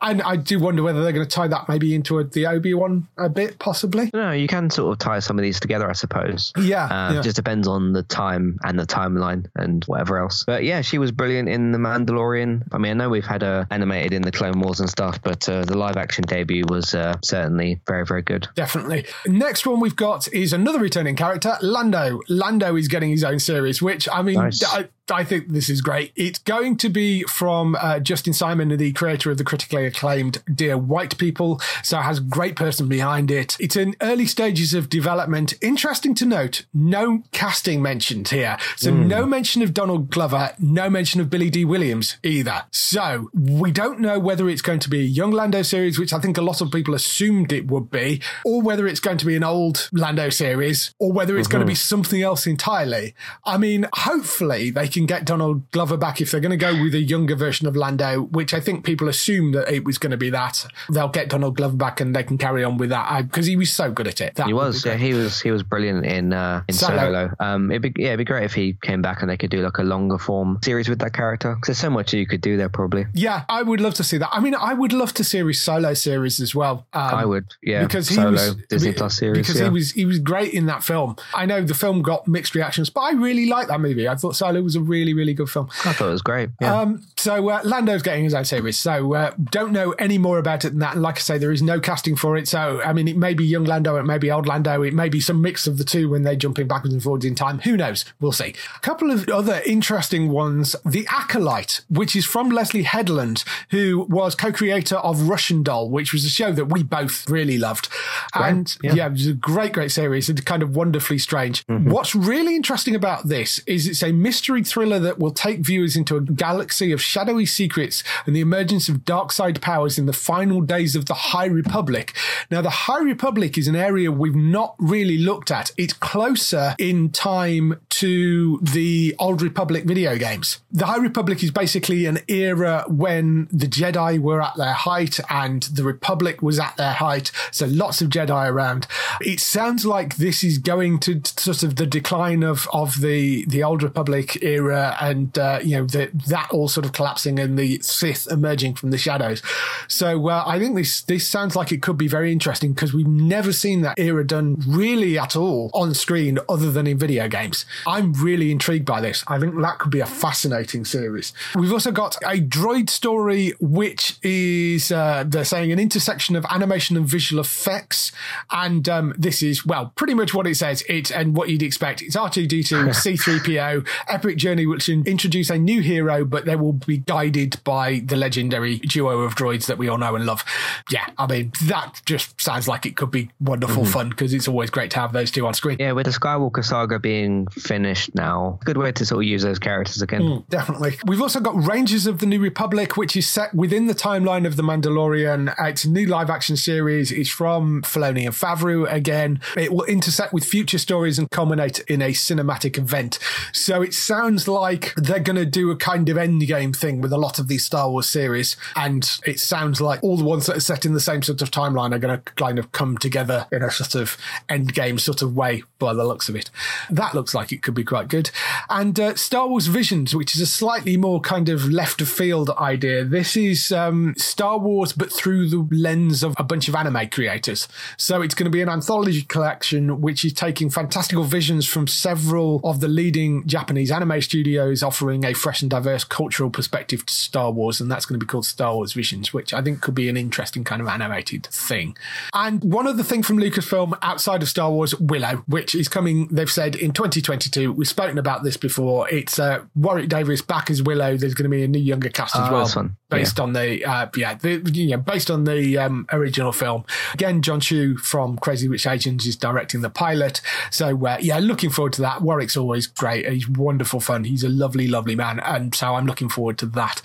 And I do wonder whether they're going to tie that maybe into a, the Obi Wan a bit, possibly. No, you can sort of tie some of these together, I suppose. Yeah, Uh, yeah. Just depends on the time and the timeline and whatever else. But yeah, she was brilliant in The Mandalorian. I mean, I know we've had her animated in the Clone Wars and stuff, but uh, the live action debut was uh, certainly very, very good. Definitely. Next one we've got is another returning character, Lando. Lando is getting his own series, which I mean, Nice. I, I think this is great. It's going to be from uh, Justin Simien, the creator of the critically acclaimed Dear White People. So it has a great person behind it. It's in early stages of development. Interesting to note, no casting mentioned here. So mm. no mention of Donald Glover, no mention of Billy Dee Williams either. So we don't know whether it's going to be a young Lando series, which I think a lot of people assumed it would be, or whether it's going to be an old Lando series, or whether it's mm-hmm. going to be something else entirely. I mean, hopefully they can get Donald Glover back if they're going to go with a younger version of Lando, which I think people assumed that it was going to be that. They'll get Donald Glover back and they can carry on with that because he was so good at it. That he was, yeah, he was, he was brilliant in uh, in Solo. Solo. Um, it'd be yeah, it'd be great if he came back and they could do like a longer form series with that character because there's so much you could do there probably. Yeah, I would love to see that. I mean, I would love to see a Solo series as well. Um, I would, yeah, because he Solo was, Disney Plus series because yeah. he was he was great in that film. I know the film got mixed reactions, but I really liked that movie. I thought Solo was a really really good film. I thought it was great. Yeah. Um, so uh, Lando's getting his own series. So uh, don't know any more about it than that. And like I say, there is no casting for it. So I mean, it may be young Lando, it may be old Lando, it may be some mix of the two when they're jumping backwards and forwards in time. Who knows? We'll see. A couple of other interesting ones: The Acolyte, which is from Leslie Headland, who was co-creator of Russian Doll, which was a show that we both really loved. Great. And yeah. yeah. it was a great, great series and kind of wonderfully strange. Mm-hmm. What's really interesting about this is it's a mystery thriller that will take viewers into a galaxy of shadowy secrets and the emergence of dark side powers in the final days of the High Republic. Now, the High Republic is an area we've not really looked at. It's closer in time to the Old Republic video games. The High Republic is basically an era when the Jedi were at their height and the Republic was at their height. So lots of Jedi around. It sounds like this is going to sort of the decline of, of the, the Old Republic era and, uh, you know, the, that all sort of collapsing and the Sith emerging from the shadows. So uh, I think this, this sounds like it could be very interesting because we've never seen that era done really at all on screen other than in video games. I'm really intrigued by this. I think that could be a fascinating series. We've also got a droid story, which is, uh, they're saying, an intersection of animation and visual effects. And um, this is, well, pretty much what it says. It and what you'd expect. It's R2D2, [laughs] C3PO, epic journey, which introduce a new hero, but they will be guided by the legendary duo of droids that we all know and love. Yeah, I mean, that just sounds like it could be wonderful mm-hmm. fun because it's always great to have those two on screen. Yeah, with the Skywalker saga being finished now, good way to sort of use those characters again. Mm, definitely. We've also got Rangers of the New Republic, which is set within the timeline of The Mandalorian. It's a new live action series. It's from Filoni and Favreau again. It will intersect with future stories and culminate in a cinematic event. So it sounds like they're going to do a kind of endgame thing with a lot of these Star Wars series. And it sounds like all the ones that are set in the same sort of timeline are going to kind of come together in a sort of endgame sort of way by the looks of it. That looks like it could be quite good. And uh, Star Wars Visions, which is a slightly more kind of left of field idea. This is um, Star Wars, but through the lens of a bunch of anime creators. So it's going to be an anthology collection, which is taking fantastical visions from several of the leading Japanese anime studios, offering a fresh and diverse cultural perspective to Star Wars. And that's going to be called Star Wars Visions, which I think could be an interesting kind of animated thing. And one other thing from Lucasfilm outside of Star Wars, Willow, which is coming, they've said in 2022. We've spoken about this before. It's uh, Warwick Davis back as Willow. There's going to be a new younger cast as oh, well, based yeah. on the uh, yeah, the, you know, based on the um, original film. Again, Jon Chu from Crazy Rich Asians is directing the pilot. So uh, yeah, looking forward to that. Warwick's always great. He's wonderful fun. He's a lovely, lovely man, and so I'm looking forward to that.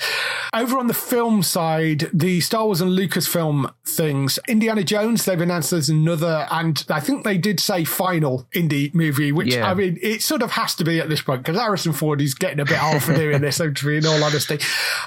Over on the film side, the Star Wars and Lucasfilm things, Indiana Jones, they've announced there's another, and I think they did say final Indy movie, which yeah. I mean, it sort of has to be at this point because Harrison Ford is getting a bit old for doing this, [laughs] in all honesty.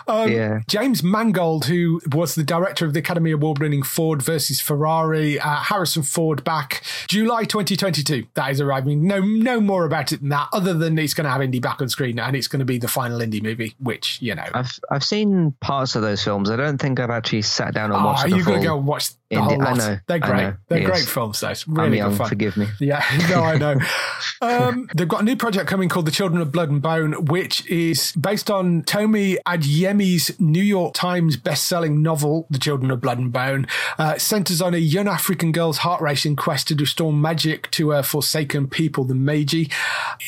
Um, yeah. James Mangold, who was the director of the Academy Award winning Ford versus Ferrari, uh, Harrison Ford back July 2022. That is arriving. No, no more about it than that, other than it's going to have Indy back on screen and it's going to be the final Indy movie, which, you know. I've, I've seen parts of those films. I don't think I've actually sat down and watched oh, the you full. got to go and watch the Indie- whole I know, They're great. know, They're great films, though. It's really young, good fun. forgive me. Yeah, [laughs] no, I know. Um, they've got a new project coming called The Children of Blood and Bone, which is based on Tomi Adeyemi's New York Times best-selling novel, The Children of Blood and Bone. Uh, centers on a young African girl's heart-racing quest to restore magic to her forsaken people, the Maji.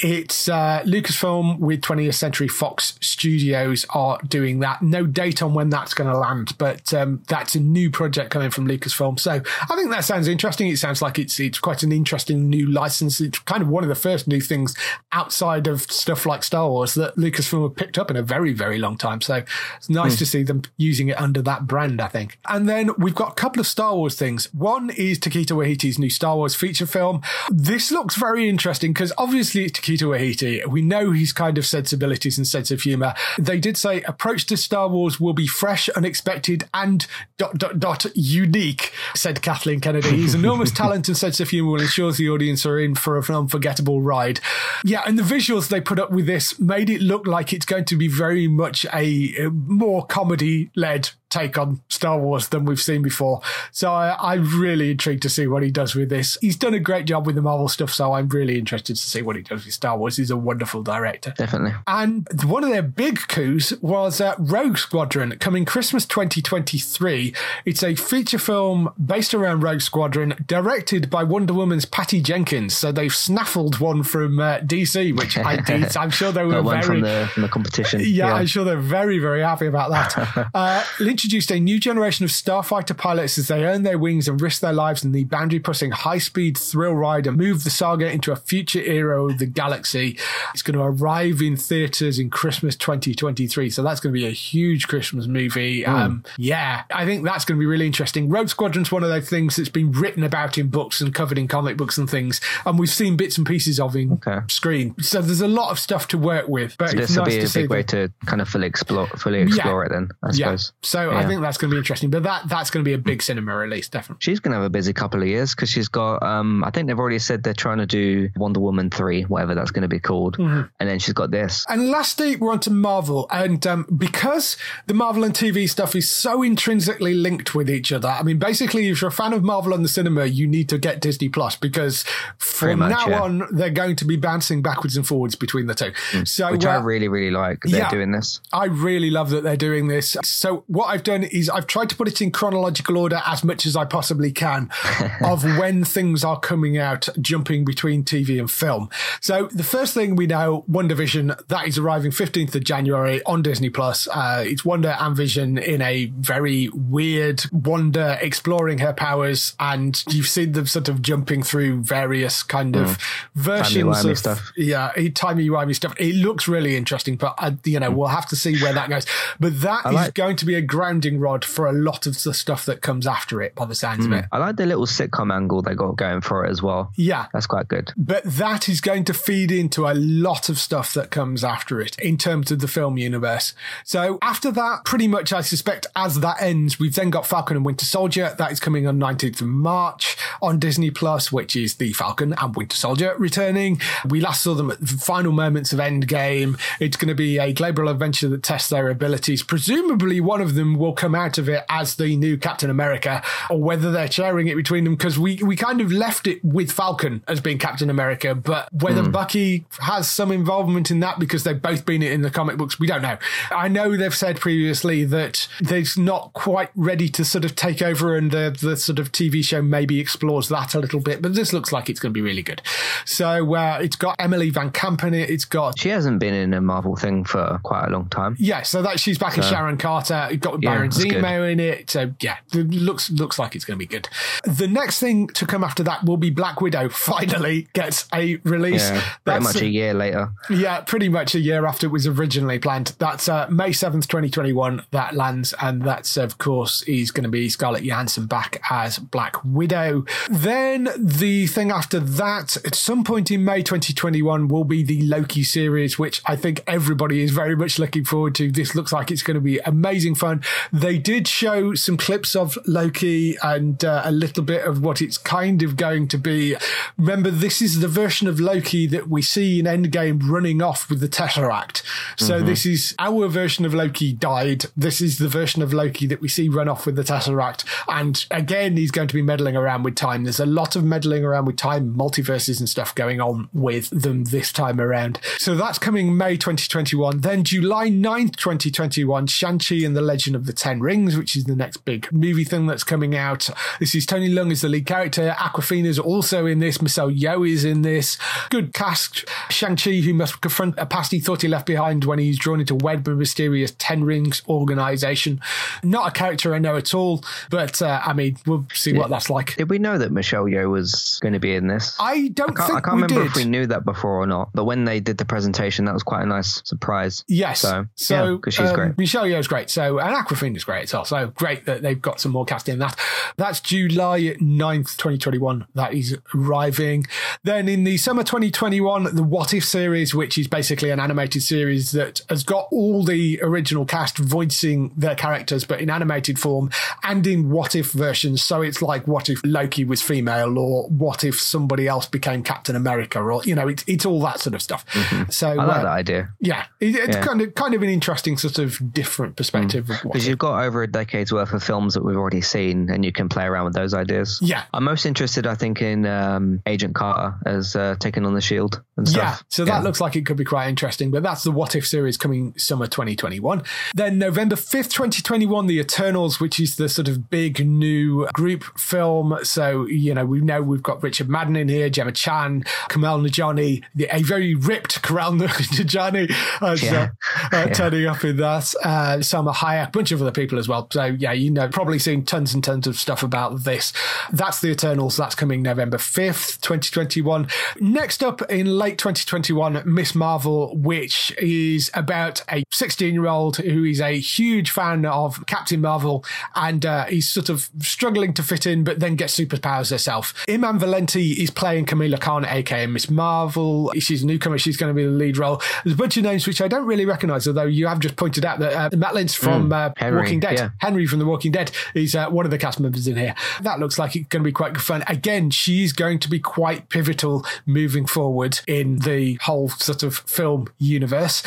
It's uh, Lucasfilm with 20th Century Fox Studios are doing that. No date on when that's going to land, but um, that's a new project coming from Lucasfilm. So I think that sounds interesting. It sounds like it's it's quite an interesting new license. It's kind of one of the first new things outside of stuff like Star Wars that Lucasfilm have picked up in a very very long time. So it's nice to see them using it under that brand. I think. And then we've got a couple of Star Wars things. One is Taika Waititi's new Star Wars feature film. This looks very interesting because obviously it's Taika Waititi. We know he's kind of sensibilities and sense of humor. They did say approach to Star Wars will be fresh, unexpected, and dot dot dot unique, said Kathleen Kennedy. His enormous [laughs] talent and sense of humor will ensure the audience are in for an unforgettable ride. Yeah, and the visuals they put up with this made it look like it's going to be very much a, a more comedy led take on Star Wars than we've seen before. So I, I'm really intrigued to see what he does with this. He's done a great job with the Marvel stuff, so I'm really interested to see what he does with Star Wars. He's a wonderful director. Definitely. And one of their big coups was uh, Rogue Squadron coming Christmas 2023. It's a feature film based around Rogue Squadron, directed by Wonder Woman's Patty Jenkins. So they've snaffled one from uh, DC, which I [laughs] did. I'm sure they were very from the from the competition. yeah, I'm sure they're very, very happy about that. [laughs] uh, introduced a new generation of starfighter pilots as they earn their wings and risk their lives in the boundary pushing high speed thrill ride and move the saga into a future era of the galaxy. It's going to arrive in theaters in Christmas 2023. So that's going to be a huge Christmas movie. Um, yeah, I think that's going to be really interesting. Rogue Squadron's one of those things that's been written about in books and covered in comic books and things. And we've seen bits and pieces of in Okay. screen. So there's a lot of stuff to work with. But So it's this will nice be a big way them. to kind of fully explore fully explore it then, I suppose. Yeah. So I Yeah. think that's going to be interesting. But that that's going to be a big cinema release, definitely. She's going to have a busy couple of years because she's got, um, I think they've already said they're trying to do Wonder Woman 3, whatever that's going to be called. Mm-hmm. And then she's got this. And lastly, we're on to Marvel. And um, because the Marvel and TV stuff is so intrinsically linked with each other, I mean, basically, if you're a fan of Marvel and the cinema, you need to get Disney Plus because from much, now yeah. on, they're going to be bouncing backwards and forwards between the two. So, Mm. Which I uh, really, really like. They're yeah. doing this. I really love that they're doing this. So what I've done is I've tried to put it in chronological order as much as I possibly can [laughs] of when things are coming out, jumping between TV and film. So the first thing we know, WandaVision, that is arriving 15th of January on Disney Plus. Uh, it's Wanda and Vision in a very weird Wanda exploring her powers, and you've seen them sort of jumping through various kind of versions Timey-wimey of stuff. yeah, timey wimey stuff. It looks really interesting, but uh, you know we'll have to see where that goes. But that is like- going to be a grounding rod for a lot of the stuff that comes after it, by the sounds of hmm. it. I like the little sitcom angle they got going for it as well. Yeah, That's quite good. but that is going to feed into a lot of stuff that comes after it in terms of the film universe. So after that, pretty much, I suspect, as that ends, we've then got Falcon and Winter Soldier. That is coming on 19th of March on Disney Plus, which is the Falcon and Winter Soldier returning. We last saw them at the final moments of Endgame. It's going to be a global adventure that tests their abilities. Presumably, one of them will come out of it as the new Captain America, or whether they're sharing it between them, because we, we kind of left it with Falcon as being Captain America, but whether Bucky has some involvement in that because they've both been in the comic books, we don't know. I know they've said previously that they're not quite ready to sort of take over, and the, the sort of TV show maybe explores that a little bit, but this looks like it's going to be really good. So uh, it's got Emily Van Camp in it. It's got She hasn't been in a Marvel thing for quite a long time. yeah, so that she's back as Sharon Carter. You've got Yeah, Baron. Zemo in it. So yeah, it looks looks like it's going to be good. The next thing to come after that will be Black Widow. [laughs] Finally gets a release. Yeah, pretty much a year later. Yeah, pretty much a year after it was originally planned. That's uh, May 7th, 2021, that lands. And that's, of course, is going to be Scarlett Johansson back as Black Widow. Then the thing after that, at some point in May 2021, will be the Loki series, which I think everybody is very much looking forward to. This looks like it's going to be amazing fun. They did show some clips of Loki and uh, a little bit of what it's kind of going to be. Remember, this is the version of Loki that we see in Endgame running off with the Tesseract. So this is our version of Loki died. This is the version of Loki that we see run off with the Tesseract. And again, he's going to be meddling around with time. There's a lot of meddling around with time, multiverses and stuff going on with them this time around. So that's coming May 2021. Then July 9th, 2021, Shang-Chi and the Legend of the Ten Rings, which is the next big movie thing that's coming out. This is Tony Leung as the lead character. Awkwafina's also in this. Michelle Yeoh is in this. Good cast. Shang-Chi, who must confront a past he thought he left behind when he's drawn into web of mysterious Ten Rings organization. Not a character I know at all, but uh, I mean, we'll see what that's like. Did we know that Michelle Yeoh was going to be in this? I don't I can't, think I can't we remember did. if we knew that before or not, but when they did the presentation, that was quite a nice surprise. Yes. So, So, yeah, because she's um, great. Michelle Yeoh's great. So, and Awkwafina's great as well. So great that they've got some more cast in that. That's July 9th, 2021. That is arriving. Then in the summer 2021, the What If series, which is basically an animated series that has got all the original cast voicing their characters, but in animated form and in What If versions. So it's like what if Loki was female or what if somebody else became Captain America or, you know, it's, it's all that sort of stuff. So, Mm-hmm. I like uh, that idea. yeah, it, it's Yeah. kind of kind of an interesting sort of different perspective. of what Because you've got over a decade's worth of films that we've already seen, and you can play around with those ideas. Yeah. I'm most interested, I think, in um, Agent Carter as uh, taking on the Shield and yeah, so that looks like it could be quite interesting. But that's the What If series coming summer 2021. Then November 5th, 2021, The Eternals, which is the sort of big new group film. So, you know, we know we've got Richard Madden in here, Gemma Chan, Kumail Nanjiani, a very ripped Kumail [laughs] Nanjiani as, Yeah. uh, uh, turning up in that. Uh, Salma Hayek, a bunch of other people as well. So, yeah, you know, probably seen tons and tons of stuff about this. That's The Eternals. That's coming November 5th, 2021. Next up in late 2021, Miss Marvel, which is about a 16 year old who is a huge fan of Captain Marvel and uh, he's sort of struggling to fit in, but then gets superpowers herself. Iman Vellani is playing Kamala Khan, aka Miss Marvel. She's a newcomer. She's going to be the lead role. There's a bunch of names which I don't really recognize, although you have just pointed out that uh, Matt Lintz from uh, Henry, Walking Dead, yeah. Henry from The Walking Dead, is uh, one of the cast members in here. That looks like it's going to be quite good fun. Again, she's going to be quite pivotal moving forward in the whole sort of film universe.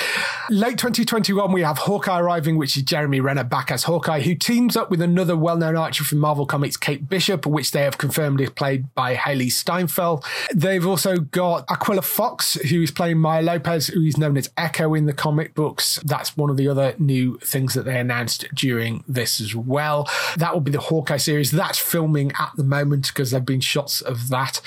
Late 2021, we have Hawkeye arriving, which is Jeremy Renner back as Hawkeye, who teams up with another well known archer from Marvel Comics, Kate Bishop, which they have confirmed is played by Hailee Steinfeld. They've also got Alaqua Cox, who is playing Maya Lopez, who is known as Echo in the comic books. That's one of the other new things that they announced during this as well. That will be the Hawkeye series. That's filming at the moment because there have been shots of that.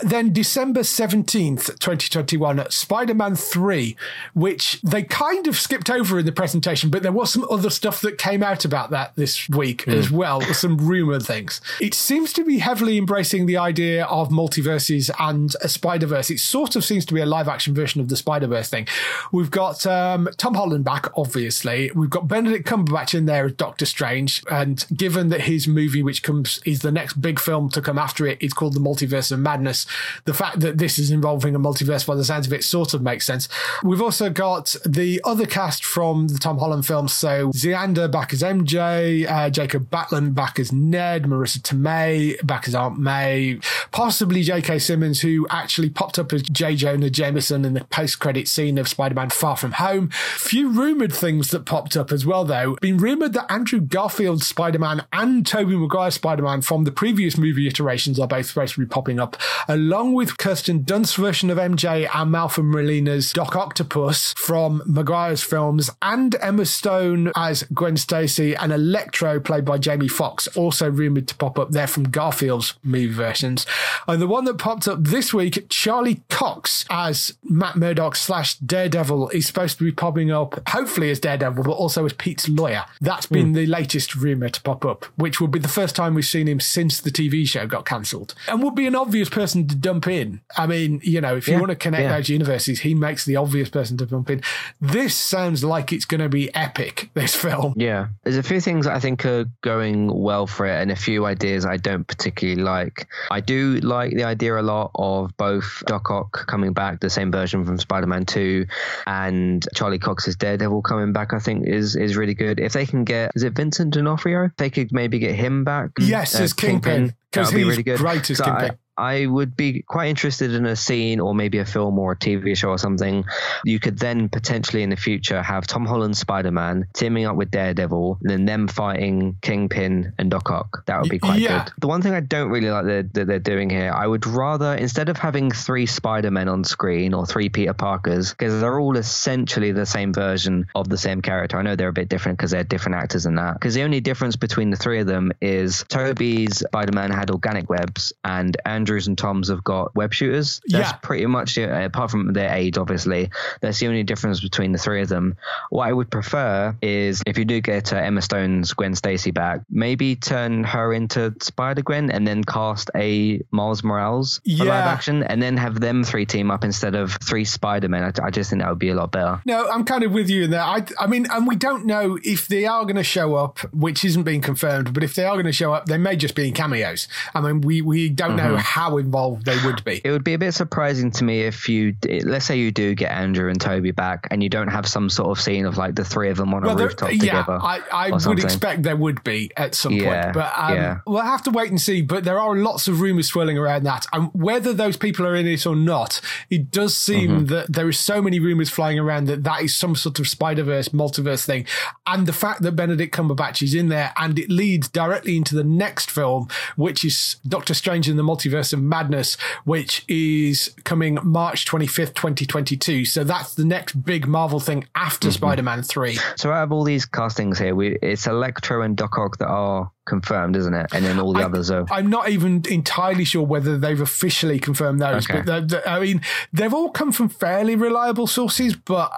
Then December 17th, 2021, Spider Man 3, which they kind of skipped over in the presentation, but there was some other stuff that came out about that this week as well, some rumored things. It seems to be heavily embracing the idea of multiverses and a Spider Verse. It sort of seems to be a live action version of the Spider Verse thing. We've got um, Tom Holland back, obviously. We've got Benedict Cumberbatch in there as Doctor Strange. And given that his movie, which comes, is the next big film to come after it, is called The Multiverse of Madness, the fact that this is involving a multiverse by the sounds of it sort of makes sense. We've also got the other cast from the Tom Holland films. So Zendaya back as MJ, uh, Jacob Batalon back as Ned, Marisa Tomei back as Aunt May, possibly J.K. Simmons, who actually popped up as J. Jonah Jameson in the post-credit scene of Spider-Man Far From Home. Few rumored things that popped up as well, though. Been rumored that Andrew Garfield's Spider-Man and Tobey Maguire's Spider-Man from the previous movie iterations are both supposed to be popping up, along with Kirsten Dunst's version of MJ and Malcolm Molina's Doc Octopus from Maguire's films, and Emma Stone as Gwen Stacy and Electro, played by Jamie Foxx, also rumored to pop up there from Garfield's movie versions. And the one that popped up this week, Charlie Cox as Matt Murdock slash Daredevil, is supposed to be popping up, hopefully as Daredevil, but also as Pete's lawyer. That's been hmm. the latest rumor to pop up, which would be the first time we've seen him since the TV show got cancelled, and would be an obvious person to dump in. I mean, you know, if you Yeah, want to connect yeah. those universes, he makes the obvious person to dump in. This sounds like it's going to be epic. This film. Yeah, there's a few things I think are going well for it, and a few ideas I don't particularly like. I do like the idea a lot of both Doc Ock coming back, the same version from Spider-Man 2, and Charlie Cox's Daredevil coming back. I think is is really good. If they can get, is it Vincent D'Onofrio? If they could maybe get him back. Yes, uh, as Kingpin, because that would be he's really good. great as Kingpin. I would be quite interested in a scene or maybe a film or a TV show or something. You could then potentially in the future have Tom Holland Spider Man teaming up with Daredevil and then them fighting Kingpin and Doc Ock. That would be quite Yeah. good. The one thing I don't really like that, that they're doing here, I would rather, instead of having three Spider Men on screen or three Peter Parkers, because they're all essentially the same version of the same character. I know they're a bit different because they're different actors and that. Because the only difference between the three of them is Tobey's Spider Man had organic webs and Andrew's and Tom's have got web shooters. That's Yeah. pretty much it, apart from their age, obviously. That's the only difference between the three of them. What I would prefer is if you do get uh, Emma Stone's Gwen Stacy back, maybe turn her into Spider Gwen and then cast a Miles Morales for live action and then have them three team up instead of three Spider Men. I, I just think that would be a lot better. No, I'm kind of with you in there. I, I mean, and we don't know if they are going to show up, which isn't being confirmed. But if they are going to show up, they may just be in cameos. I mean, we we don't know Mm-hmm. How involved they would be. It would be a bit surprising to me if you, let's say you do get Andrew and Tobey back, and you don't have some sort of scene of like the three of them on a Well, there- rooftop yeah, together. I, I would expect there would be at some Yeah, point, but um, yeah. we'll have to wait and see. But there are lots of rumors swirling around that, and whether those people are in it or not, it does seem Mm-hmm. that there is so many rumors flying around that that is some sort of Spider Verse multiverse thing, and the fact that Benedict Cumberbatch is in there, and it leads directly into the next film, which is Doctor Strange in the Multiverse of Madness, which is coming March twenty fifth, twenty twenty two. So that's the next big Marvel thing after Mm-hmm. Spider Man three. So out of all these castings here, we, it's Electro and Doc Ock that are confirmed, isn't it? And then all the I- others are. I'm not even entirely sure whether they've officially confirmed those, Okay. but they're- they're- I mean, they've all come from fairly reliable sources, but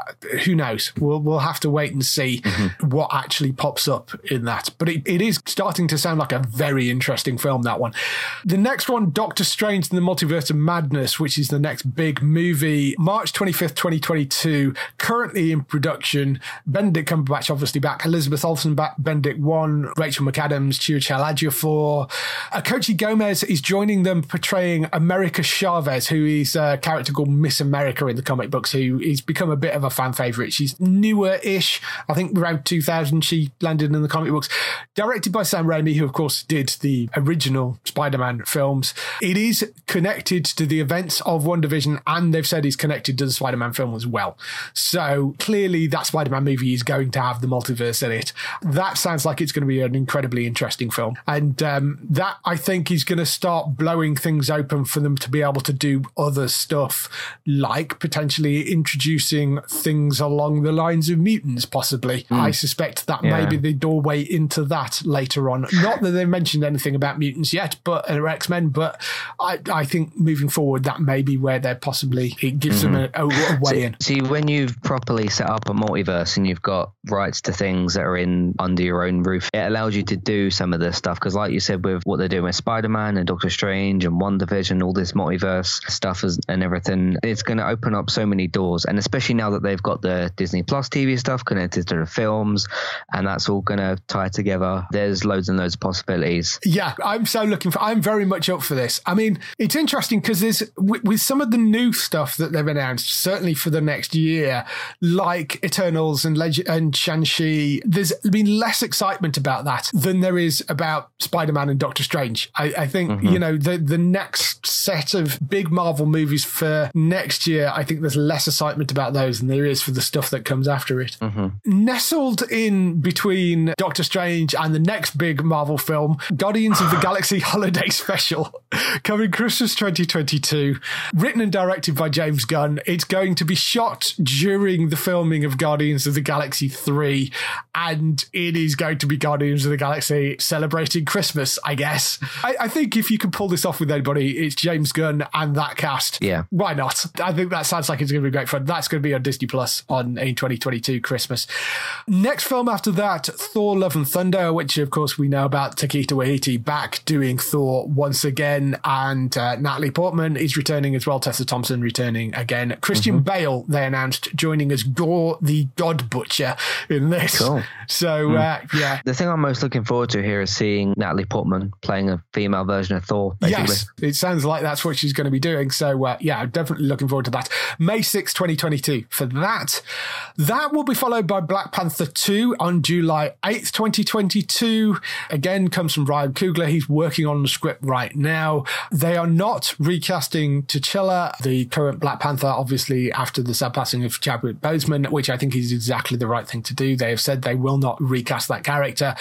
who knows? We'll we'll have to wait and see Mm-hmm. what actually pops up in that. But it, it is starting to sound like a very interesting film. That one. The next one, Doctor Strange in the Multiverse of Madness, which is the next big movie, March 25th, 2022, currently in production. Benedict Cumberbatch obviously back, Elizabeth Olsen back, Benedict Wong, Rachel McAdams, Chiwetel Ejiofor. Xochitl uh, Gomez is joining them portraying America Chavez, who is a character called Miss America in the comic books, who is become a bit of a fan favorite. She's newer-ish. I think around 2000 she landed in the comic books. Directed by Sam Raimi, who of course did the original Spider-Man films. It is connected to the events of WandaVision, and they've said he's connected to the Spider-Man film as well. So clearly that Spider-Man movie is going to have the multiverse in it. That sounds like it's going to be an incredibly interesting film. And um, that I think is going to start blowing things open for them to be able to do other stuff, like potentially introducing things along the lines of mutants, possibly. I suspect that may be the doorway into that later on. Not that they mentioned anything about mutants yet, but or X-Men, but I, I think moving forward, that may be where they're possibly, it gives them a, a, a way in. See, when you've properly set up a multiverse and you've got rights to things that are in under your own roof, it allows you to do some of this stuff. Because, like you said, with what they're doing with Spider Man and Doctor Strange and WandaVision, all this multiverse stuff is, and everything, it's going to open up so many doors. And especially now that they've got the Disney Plus TV stuff connected to the films, and that's all going to tie together, there's loads and loads of possibilities. Yeah, I'm so looking for. I'm very much up for this. I mean, it's interesting because there's with, with some of the new stuff that they've announced, certainly for the next year, like Eternals and Leg- and Shang-Chi. There's been less excitement about that than there is about Spider-Man and Doctor Strange. I, I think mm-hmm. you know the the next set of big Marvel movies for next year. I think there's less excitement about those than there is for the stuff that comes after it. Mm-hmm. Nestled in between Doctor Strange and the next big Marvel film, Guardians of the [sighs] Galaxy Holiday Special, [laughs] coming Christmas 2022, written and directed by James Gunn. It's going to be shot during the filming of Guardians of the Galaxy 3, and it is going to be Guardians of the Galaxy celebrating Christmas, I guess. I, I think if you can pull this off with anybody, it's James Gunn and that cast. Yeah. Why not? I think that sounds like it's going to be great fun. That's going to be on Disney Plus on in 2022 Christmas. Next film after that, Thor: Love and Thunder, which of course we know about Taika Waititi back doing Thor once again, and uh, Natalie Portman is returning as well. Tessa Thompson returning again. Christian mm-hmm. Bale they announced joining as Gorr the God Butcher in this. Cool. So mm. uh, yeah, the thing I'm most looking forward to here is seeing Natalie Portman playing a female version of Thor. Basically. Yes, it sounds like that's what she's going to be doing. So uh, yeah, definitely looking forward to that. May 6, 2022 for that. That will be followed by Black Panther 2 on July 8th, 2022. Again, comes from Ryan Coogler. He's working on the script right now. They are not recasting T'Challa, the current Black Panther, obviously after the sad passing of Chadwick Boseman, which I think is exactly the right thing to do. They have said they will not recast that character.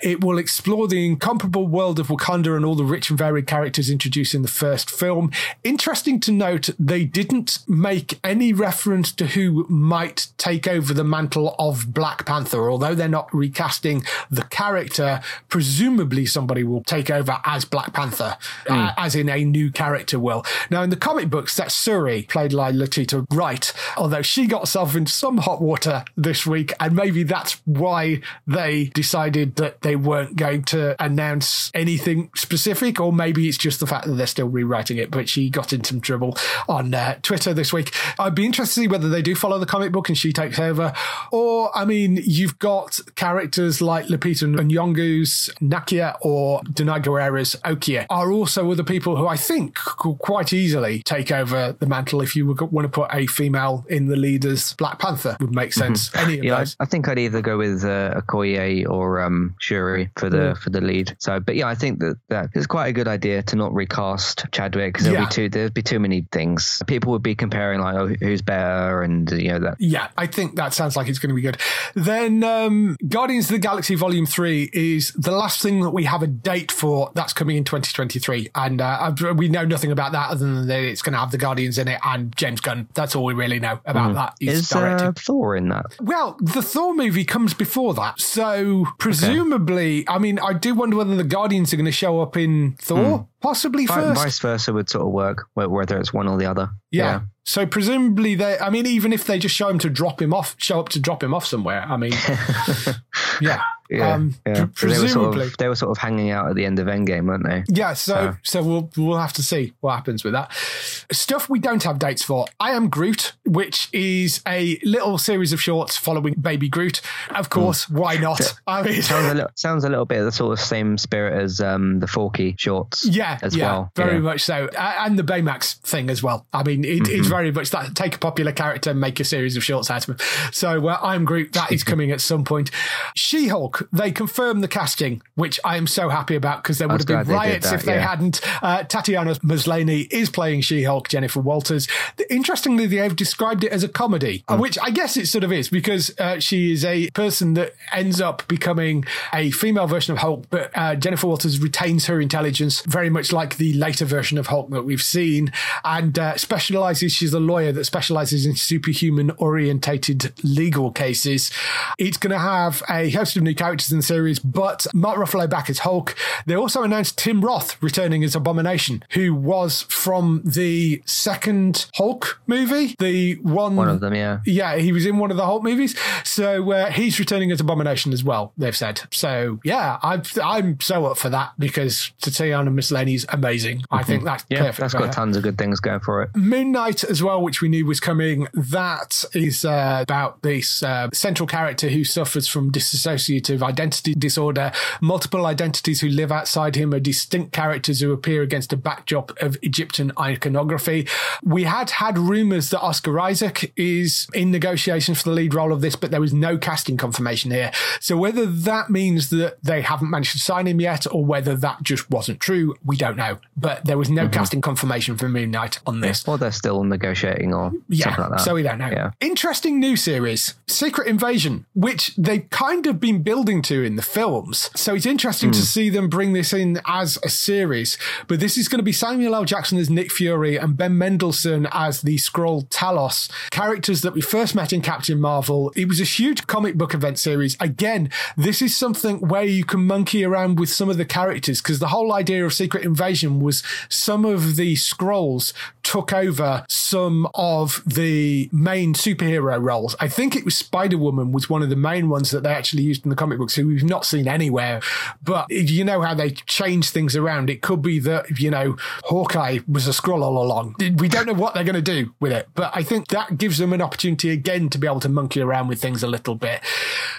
It will explore the incomparable world of Wakanda and all the rich and varied characters introduced in the first film. Interesting to note, they didn't make any reference to who might take over the mantle of Black Panther, although they're not recasting the character. Presumably, somebody will take over as Black Panther, mm. uh, as in a new character will. Now, in the comic books, that's Shuri, played by Letitia Wright, although she got herself into some hot water this week, and maybe that's why they decided that they weren't going to announce anything specific, or maybe it's just the fact that they're still rewriting it. But she got in some trouble on uh, Twitter this week. I'd be interested to see whether they do follow the comic book and she takes over, or I mean, you've got characters like Lupita Nyong'o's Nakia or Danai Gurira's Okoye are also other people who I think could quite easily take over the mantle if you want to put a female in the lead as Black Panther would make mm-hmm. sense. Mm-hmm. Any of yeah, those. I, I, think I'd either go with uh, Okoye or um, Shuri for the mm. for the lead. So, but yeah, I think that that is quite a good idea to not recast Chadwick because there'll yeah. be too there'd be too many things. People would be comparing like, oh, who's better, and you know that. Yeah, I think that sounds like it's going to be good. Then um, Guardians of the Galaxy Volume Three is the last thing that we have a date for. That's coming in 2023, and uh, we know nothing about that other than that it's going to have the Guardians in it and James Gunn. That's all we really know about mm. that. He's is uh, Thor in that? Well, the Thor movie comes before that, so presumably, okay. I mean, I do wonder whether the Guardians are going to show up in Thor. Mm. Possibly first. Vice versa would sort of work, whether it's one or the other. Yeah. yeah. So presumably they, I mean, even if they just show him to drop him off, show up to drop him off somewhere. I mean, [laughs] yeah. Yeah, um, yeah. presumably they were, sort of, they were, sort of, hanging out at the end of Endgame, weren't they? Yeah, so so, so we'll we'll have to see what happens with that stuff. We don't have dates for. I am Groot, which is a little series of shorts following Baby Groot. Of course, mm. why [laughs] not? I mean, sounds a little [laughs] sounds a little bit the sort of same spirit as um, the Forky shorts. Yeah, as yeah, well, very yeah. much so, and the Baymax thing as well. I mean, it, mm-hmm. it's very much that take a popular character and make a series of shorts out of him. So uh, I'm Groot. That is [laughs] coming at some point. She Hulk. They confirmed the casting, which I am so happy about because there would have been riots that, if they yeah. hadn't. Uh, Tatiana Maslany is playing She Hulk, Jennifer Walters. Interestingly, they have described it as a comedy, mm. which I guess it sort of is because uh, she is a person that ends up becoming a female version of Hulk, but uh, Jennifer Walters retains her intelligence very much like the later version of Hulk that we've seen and uh, specializes. She's a lawyer that specializes in superhuman orientated legal cases. It's going to have a host of new characters in the series but Mark Ruffalo back as Hulk. They also announced Tim Roth returning as Abomination, who was from the second Hulk movie, the one. One of them, yeah. Yeah, he was in one of the Hulk movies. So uh, he's returning as Abomination as well, they've said. So yeah, I'm, I'm so up for that because Tatiana Maslany's amazing. I think that's yeah, perfect. That's got her. tons of good things going for it. Moon Knight as well, which we knew was coming. That is uh, about this uh, central character who suffers from dissociative identity disorder. Multiple identities who live outside him are distinct characters who appear against a backdrop of Egyptian iconography. We had had rumors that Oscar Isaac is in negotiations for the lead role of this, but there was no casting confirmation here. So whether that means that they haven't managed to sign him yet or whether that just wasn't true, we don't know. But there was no mm-hmm. casting confirmation for Moon Knight on this. Or they're still negotiating or yeah, something like that. So we don't know. Yeah. Interesting new series, Secret Invasion, which they've kind of been building to in the films. So it's interesting mm. to hmm. see them bring this in as a series. But this is going to be Samuel L. Jackson as Nick Fury and Ben Mendelsohn as the Skrull Talos, characters that we first met in Captain Marvel. It was a huge comic book event series. Again, this is something where you can monkey around with some of the characters because the whole idea of Secret Invasion was some of the Skrulls took over some of the main superhero roles. I think it was Spider Woman was one of the main ones that they actually used in the comic books, who we've not seen anywhere. But you know how they change things around. It could be that you know Hawkeye was a Skrull all along. We don't know what they're going to do with it, but I think that gives them an opportunity again to be able to monkey around with things a little bit.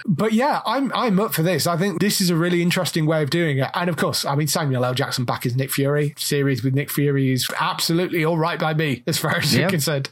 But yeah, I'm I'm up for this. I think this is a really interesting way of doing it. And of course, I mean Samuel L. Jackson back as Nick Fury series with Nick Fury is absolutely all right by me as far as yep. you're concerned.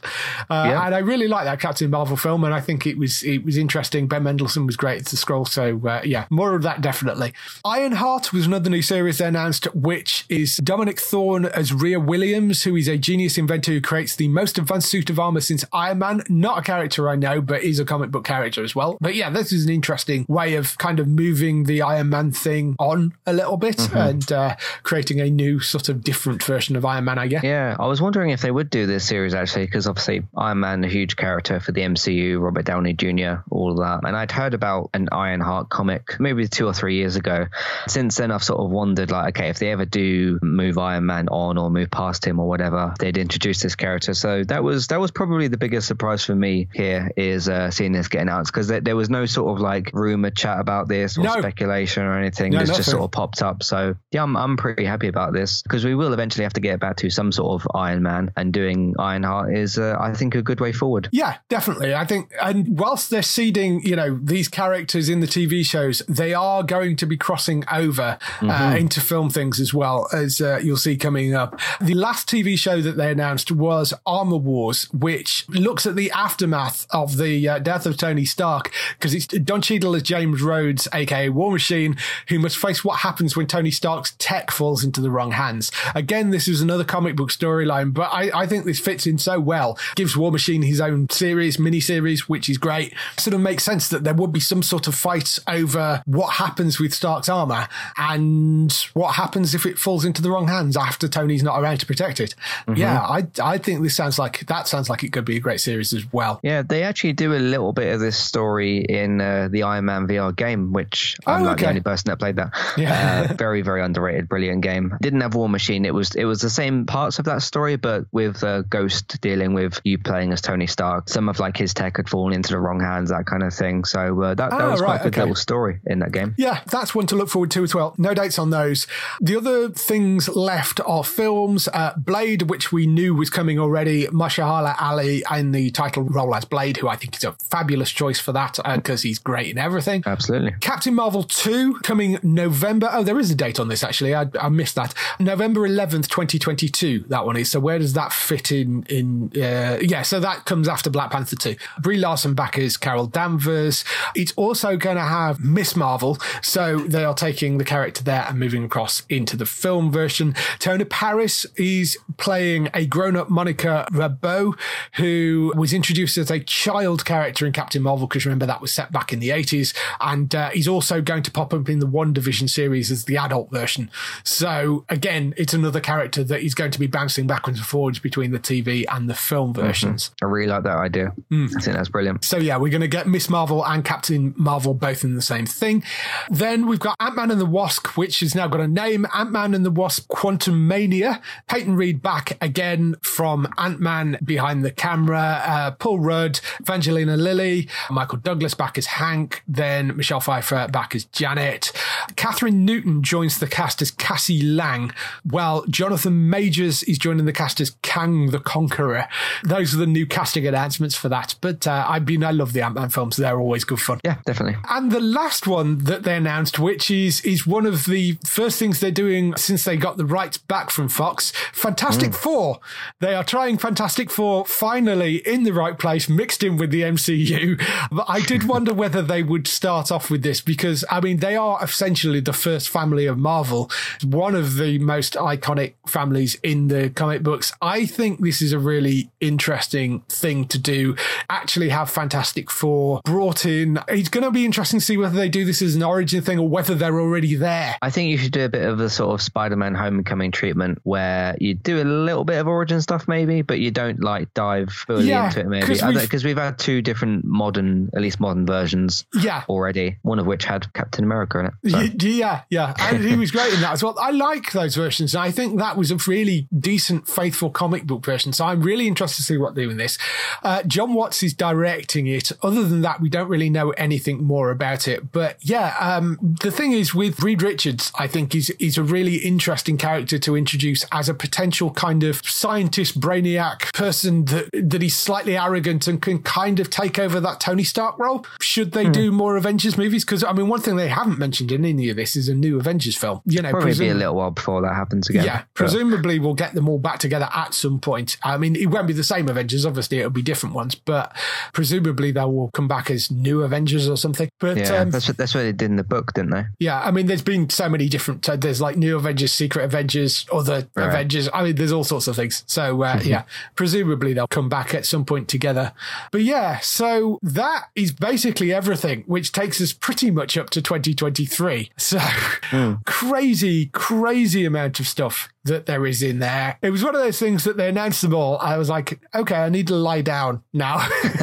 Uh, yep. And I really like that Captain Marvel film, and I think it was it was interesting. Ben Mendelsohn was great as the Skrull, so uh, yeah, more of that definitely. Ironheart was another new series they announced, which is Dominique Thorne as Riri Williams, who is a genius inventor who creates the most advanced suit of armor since Iron Man. Not a character I know, but is a comic book character as well. But yeah, this is an interesting way of kind of moving the Iron Man thing on a little bit mm-hmm. and uh, creating a new sort of different version of Iron Man, I guess. Yeah, I was wondering if they would do this series actually, because obviously Iron Man, a huge character for the MCU, Robert Downey Jr., all of that. And I'd heard about an Ironheart comic maybe two or three years ago. Since then, I've sort of wondered, like, okay, if they ever do move Iron Man on or move past him or whatever, they'd introduce this character. So that was that was probably the biggest surprise for me here is uh, seeing this get announced because there, there, was no sort of like rumor chat about this or no. speculation or anything. No, this just sort of popped up. So yeah, I'm, I'm pretty happy about this because we will eventually have to get back to some sort of Iron Man and doing Ironheart is, uh, I think, a good way forward. Yeah, definitely. I think, and whilst they're seeding, you know, these characters in the TV shows, they are going to be crossing over uh, mm-hmm. uh, into film things as well, as uh, you'll see coming up. The last TV show that they announced was Armor Wars, which looks at the aftermath of the uh, death of Tony Stark, because it's Don Cheadle as James Rhodes, aka War Machine, who must face what happens when Tony Stark's tech falls into the wrong hands. Again, this is another comic book storyline, but I, I think this fits in so well. Gives War Machine his own series, mini series, which is great. Sort of makes sense that there would be some sort of fight over what happens with Stark's armor and what happens if it falls into the wrong hands after Tony's not around to protect it. Mm-hmm. Yeah, I I think this sounds like that sounds like it could be a great series as well. Yeah, they actually do a little bit of this story in uh, the Iron Man VR game, which I'm oh, not okay. the only person that played that. Yeah, uh, [laughs] very very underrated, brilliant game. Didn't have War Machine. It was it was the same parts of that story, but with uh, Ghost dealing with you playing as Tony Stark. Some of like his tech had fallen into the wrong hands, that kind of thing. So uh, that, that oh, was quite a good okay. little story in that game. Yeah, that's one to look forward to as well. No dates on those. The other things left are films. Uh, Blade, which we knew was coming already. Mahershala Ali in the title role as Blade, who I think is a fabulous choice for that because uh, he's great in everything. Absolutely. Captain Marvel 2 coming November. Oh, there is a date on this actually. I, I missed that. November 11th, 2022. That one is. So where does that fit in? In uh, yeah, so that comes after Black Panther 2. Brie Larson back as Carol Danvers. It's also going to have Miss Marvel. So they are taking the character there and moving across into the film version. Teyonah Parris is playing a grown-up Monica Rambeau, who was introduced as a child character in Captain Marvel, because remember that was set back in the 80s. And uh, he's also going to pop up in the WandaVision series as the adult version. So again, it's another character that is going to be bouncing backwards and forwards between the TV and the film mm-hmm. versions. Mm-hmm. I really like that idea. Mm. I think that's brilliant. So yeah, we're going to get Miss Marvel and Captain Marvel both in the same thing. Then we've got Ant-Man and the Wasp, which has now got a name, Ant-Man and the Wasp Quantumania. Peyton Reed back again from Ant-Man behind the camera. Uh, Paul Rudd, Evangeline Lilly, Michael Douglas back as Hank, then Michelle Pfeiffer back as Janet. Kathryn Newton joins the cast as Cassie Lang, while Jonathan Majors is joining the cast as Kang the Conqueror. Those are the new casting announcements for that. But uh, I mean, I love the Ant Man films; they're always good fun. Yeah, definitely. And the last one that they announced, which is is one of the first things they're doing since they got the rights back from Fox, Fantastic mm. Four. They are trying Fantastic Four finally in the right place, mixed in with the MCU. But I did [laughs] wonder whether they would start off with this because I mean they are essentially the first family of Marvel, one of the most iconic families in the comic books. I think this is a really interesting thing to do. Actually, have Fantastic Four brought in. It's going to be interesting to see whether they do this as an origin thing or whether they're already there. I think you should do a bit of a sort of Spider-Man Homecoming treatment where you do a little bit of origin stuff, maybe, but you don't like dive fully yeah, into it, maybe because we've, we've had two different modern, at least modern versions, yeah, already. One of which had Captain America in it. So. Yeah, yeah, and he was great in that as well. I like those versions, and I think that was a really decent, faithful comic comic book version. So I'm really interested to see what they're doing this. Uh, Jon Watts is directing it. Other than that, we don't really know anything more about it. But yeah, um, the thing is with Reed Richards, I think he's, is a really interesting character to introduce as a potential kind of scientist brainiac person that that he's slightly arrogant and can kind of take over that Tony Stark role. Should they mm. do more Avengers movies? Because I mean, one thing they haven't mentioned in any of this is a new Avengers film. You know, probably presum- be a little while before that happens again. Yeah, presumably we'll get them all back together at some point. I mean, it won't be the same Avengers. Obviously, it'll be different ones, but presumably they will come back as new Avengers or something. But yeah, um, that's what that's what they did in the book, didn't they? Yeah, I mean, there's been so many different. Uh, there's like new Avengers, Secret Avengers, other right. Avengers. I mean, there's all sorts of things. So uh, [laughs] yeah, presumably they'll come back at some point together. But yeah, so that is basically everything, which takes us pretty much up to 2023. So mm. [laughs] crazy, crazy amount of stuff that there is in there. It was one of those things that they announced them all. I was like, okay, I need to lie down now. [laughs] [laughs]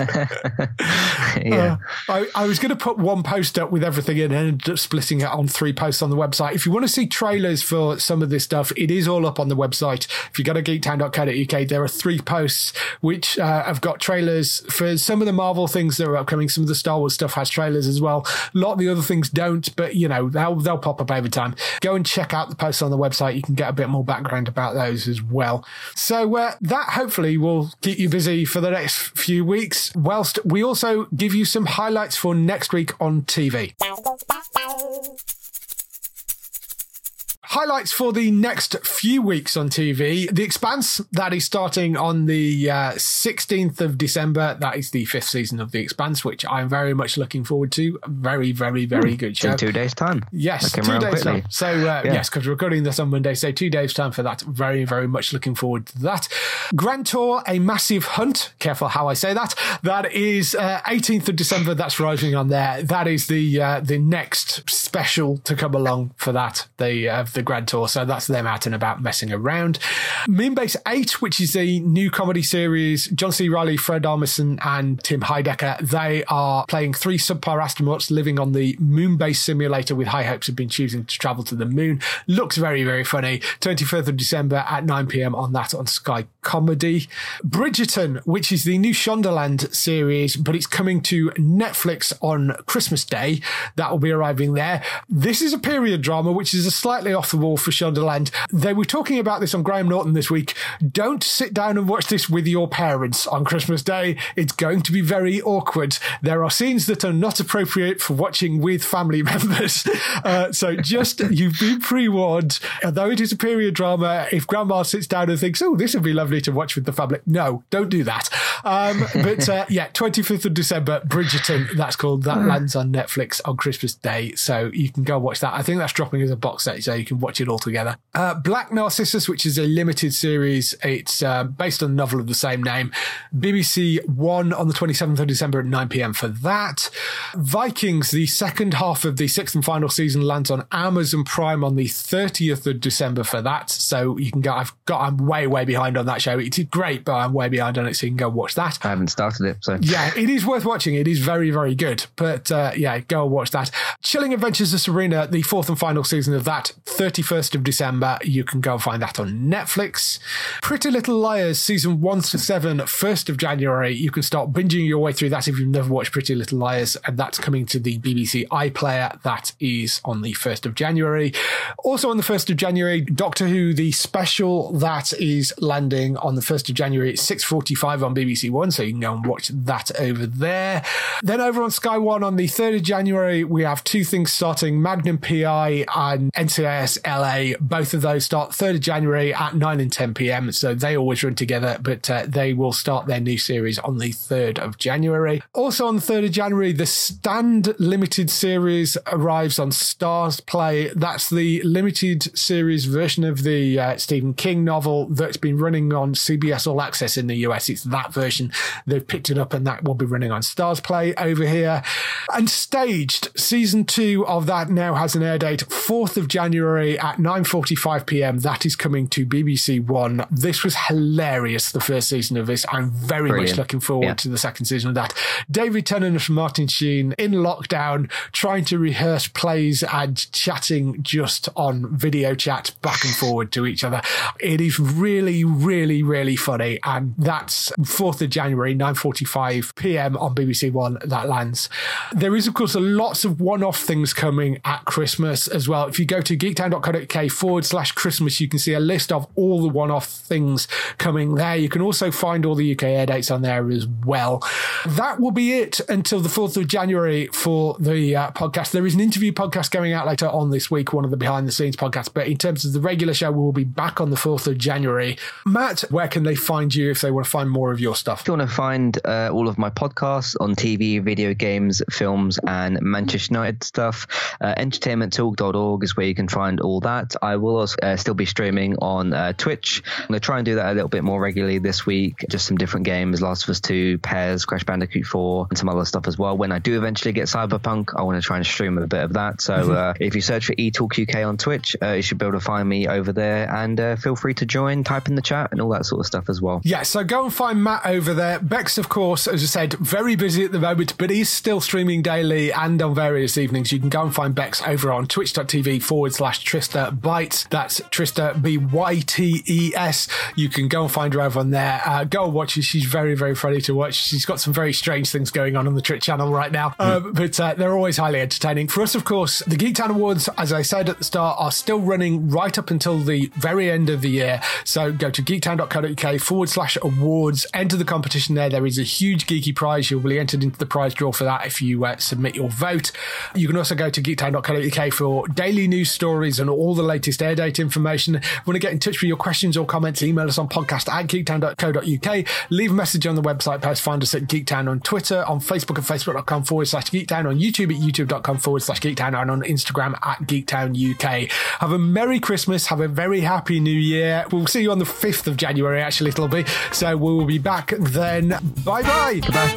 yeah. Uh, I, I, was going to put one post up with everything in and ended up splitting it on three posts on the website. If you want to see trailers for some of this stuff, it is all up on the website. If you go to geektown.co.uk, there are three posts which uh, have got trailers for some of the Marvel things that are upcoming. Some of the Star Wars stuff has trailers as well. A lot of the other things don't, but you know, they'll, they'll pop up over time. Go and check out the posts on the website. You can get a bit more background about those as well. So uh, that hopefully will keep you busy for the next few weeks, whilst we also give you some highlights for next week on TV. Highlights for the next few weeks on TV. The Expanse, that is starting on the uh, 16th of December. That is the fifth season of The Expanse, which I'm very much looking forward to. Very, very, very mm, good show. In two days' time. Yes, two days' quickly. time. So, uh, yeah. yes, because we're recording this on Monday. So, two days' time for that. Very, very much looking forward to that. Grand Tour, A Massive Hunt. Careful how I say that. That is uh, 18th of December. That's rising on there. That is the uh, the next special to come along for that. The, uh, the Grand Tour. So that's them out and about messing around. Moonbase 8, which is a new comedy series, John C. Reilly, Fred Armisen, and Tim Heidecker, they are playing three subpar astronauts living on the Moonbase simulator with high hopes of being choosing to travel to the moon. Looks very, very funny. 25th of December at 9 p.m. on that on Sky Comedy. Bridgerton, which is the new Shondaland series, but it's coming to Netflix on Christmas Day. That will be arriving there. This is a period drama, which is a slightly off the wall for Shondaland. They were talking about this on Graham Norton this week. Don't sit down and watch this with your parents on Christmas Day. It's going to be very awkward. There are scenes that are not appropriate for watching with family [laughs] members. Uh, so just, you've been pre-warned. Although it is a period drama, if grandma sits down and thinks, oh, this would be lovely to watch with the family. No, don't do that. Um, but uh, yeah, 25th of December, Bridgerton, that's called. That lands on Netflix on Christmas Day. So you can go watch that. I think that's dropping as a box set, so you can watch it all together. Uh, Black Narcissus, which is a limited series. It's uh, based on a novel of the same name. BBC One on the 27th of December at 9 pm for that. Vikings, the second half of the sixth and final season lands on Amazon Prime on the 30th of December for that. So you can go, I've got, I'm way, way behind on that show. It's great, but I'm way behind on it. So you can go watch that. I haven't started it. So yeah, it is worth watching. It is very, very good. But uh, yeah, go and watch that. Chilling Adventures of Sabrina, the fourth and final season of that, 31st of December. You can go and find that on Netflix. Pretty Little Liars, season one to seven, 1st of January. You can start binging your way through that if you've never watched Pretty Little Liars. And that's coming to the BBC iPlayer. That is on the 1st of January. Also on the 1st of January, Doctor Who, the special that is landing on the 1st of January at 6.45 on BBC One. So you can go and watch that over there. Then over on Sky One on the 3rd of January, we have two things starting Magnum PI and NCIS LA. Both of those start 3rd of January at 9 and 10 p.m. So they always run together, but uh, they will start their new series on the 3rd of January. Also on the 3rd of January, the Stand Limited series arrives on Starzplay. That's the limited series version of the uh, Stephen King novel that's been running on CBS All Access in the US. It's that version. They've picked it up and that will be running on Starzplay over here. And Staged, season two of that now has an air date 4th of January at 9.45 p.m. That is coming to BBC One. This was hilarious, the first season of this. I'm very Brilliant. much looking forward yeah. to the second season of that. David Tennant and Martin Sheen in lockdown, trying to rehearse plays and chatting just on video chat back and forward to each other. It is really, really really, funny. And that's 4th of January, 9.45 p.m. on BBC One that lands. There is, of course, lots of one-off things coming at Christmas as well. If you go to forward slash Christmas, you can see a list of all the one-off things coming there. You can also find all the UK air dates on there as well. That will be it until the 4th of January for the uh, podcast. There is an interview podcast going out later on this week, one of the behind the scenes podcasts. But in terms of the regular show, we will be back on the 4th of January. Matt, where can they find you if they want to find more of your stuff? If you want to find uh, all of my podcasts on TV, video games, films, and Manchester United stuff, uh, entertainmenttalk.org is where you can find all that. I will also uh, still be streaming on uh, Twitch. I'm going to try and do that a little bit more regularly this week. Just some different games Last of Us 2, Pairs, Crash Bandicoot 4, and some other stuff as well. When I do eventually get Cyberpunk, I want to try and stream a bit of that. So mm-hmm. uh, if you search for eTalk UK on Twitch, uh, you should be able to find me over there. And uh, feel free to join, type in the chat, and all that sort of stuff as well. Yeah, so go and find Matt over there. Bex, of course, as I said, very busy at the moment, but he's still streaming daily and on various evenings. You can go and find Bex over on twitch.tv forward slash Trista Bytes. That's Trista B Y T E S. You can go and find her over on there. Uh, go and watch her. She's very, very funny to watch. She's got some very strange things going on on the Twitch channel right now, mm. but uh, they're always highly entertaining. For us, of course, the Geektown Awards, as I said at the start, are still running right up until the very end of the year. So go to geektown.co.uk forward slash awards, enter the competition there. There is a huge geeky prize. You'll be entered into the prize draw for that if you uh, submit your vote. You can also go to geektown.co.uk for daily news stories and all the latest air date information. Want to get in touch with your questions or comments? Email us on podcast at geektown.co.uk. Leave a message on the website post. Find us at Geektown on Twitter, on Facebook at facebook.com forward slash geektown, on YouTube at youtube.com forward slash geektown, and on Instagram at geektown UK. Have a Merry Christmas. Have a very happy New Year. We'll see you on the 5th of January, actually, it'll be. So we will be back then. Bye bye. Goodbye.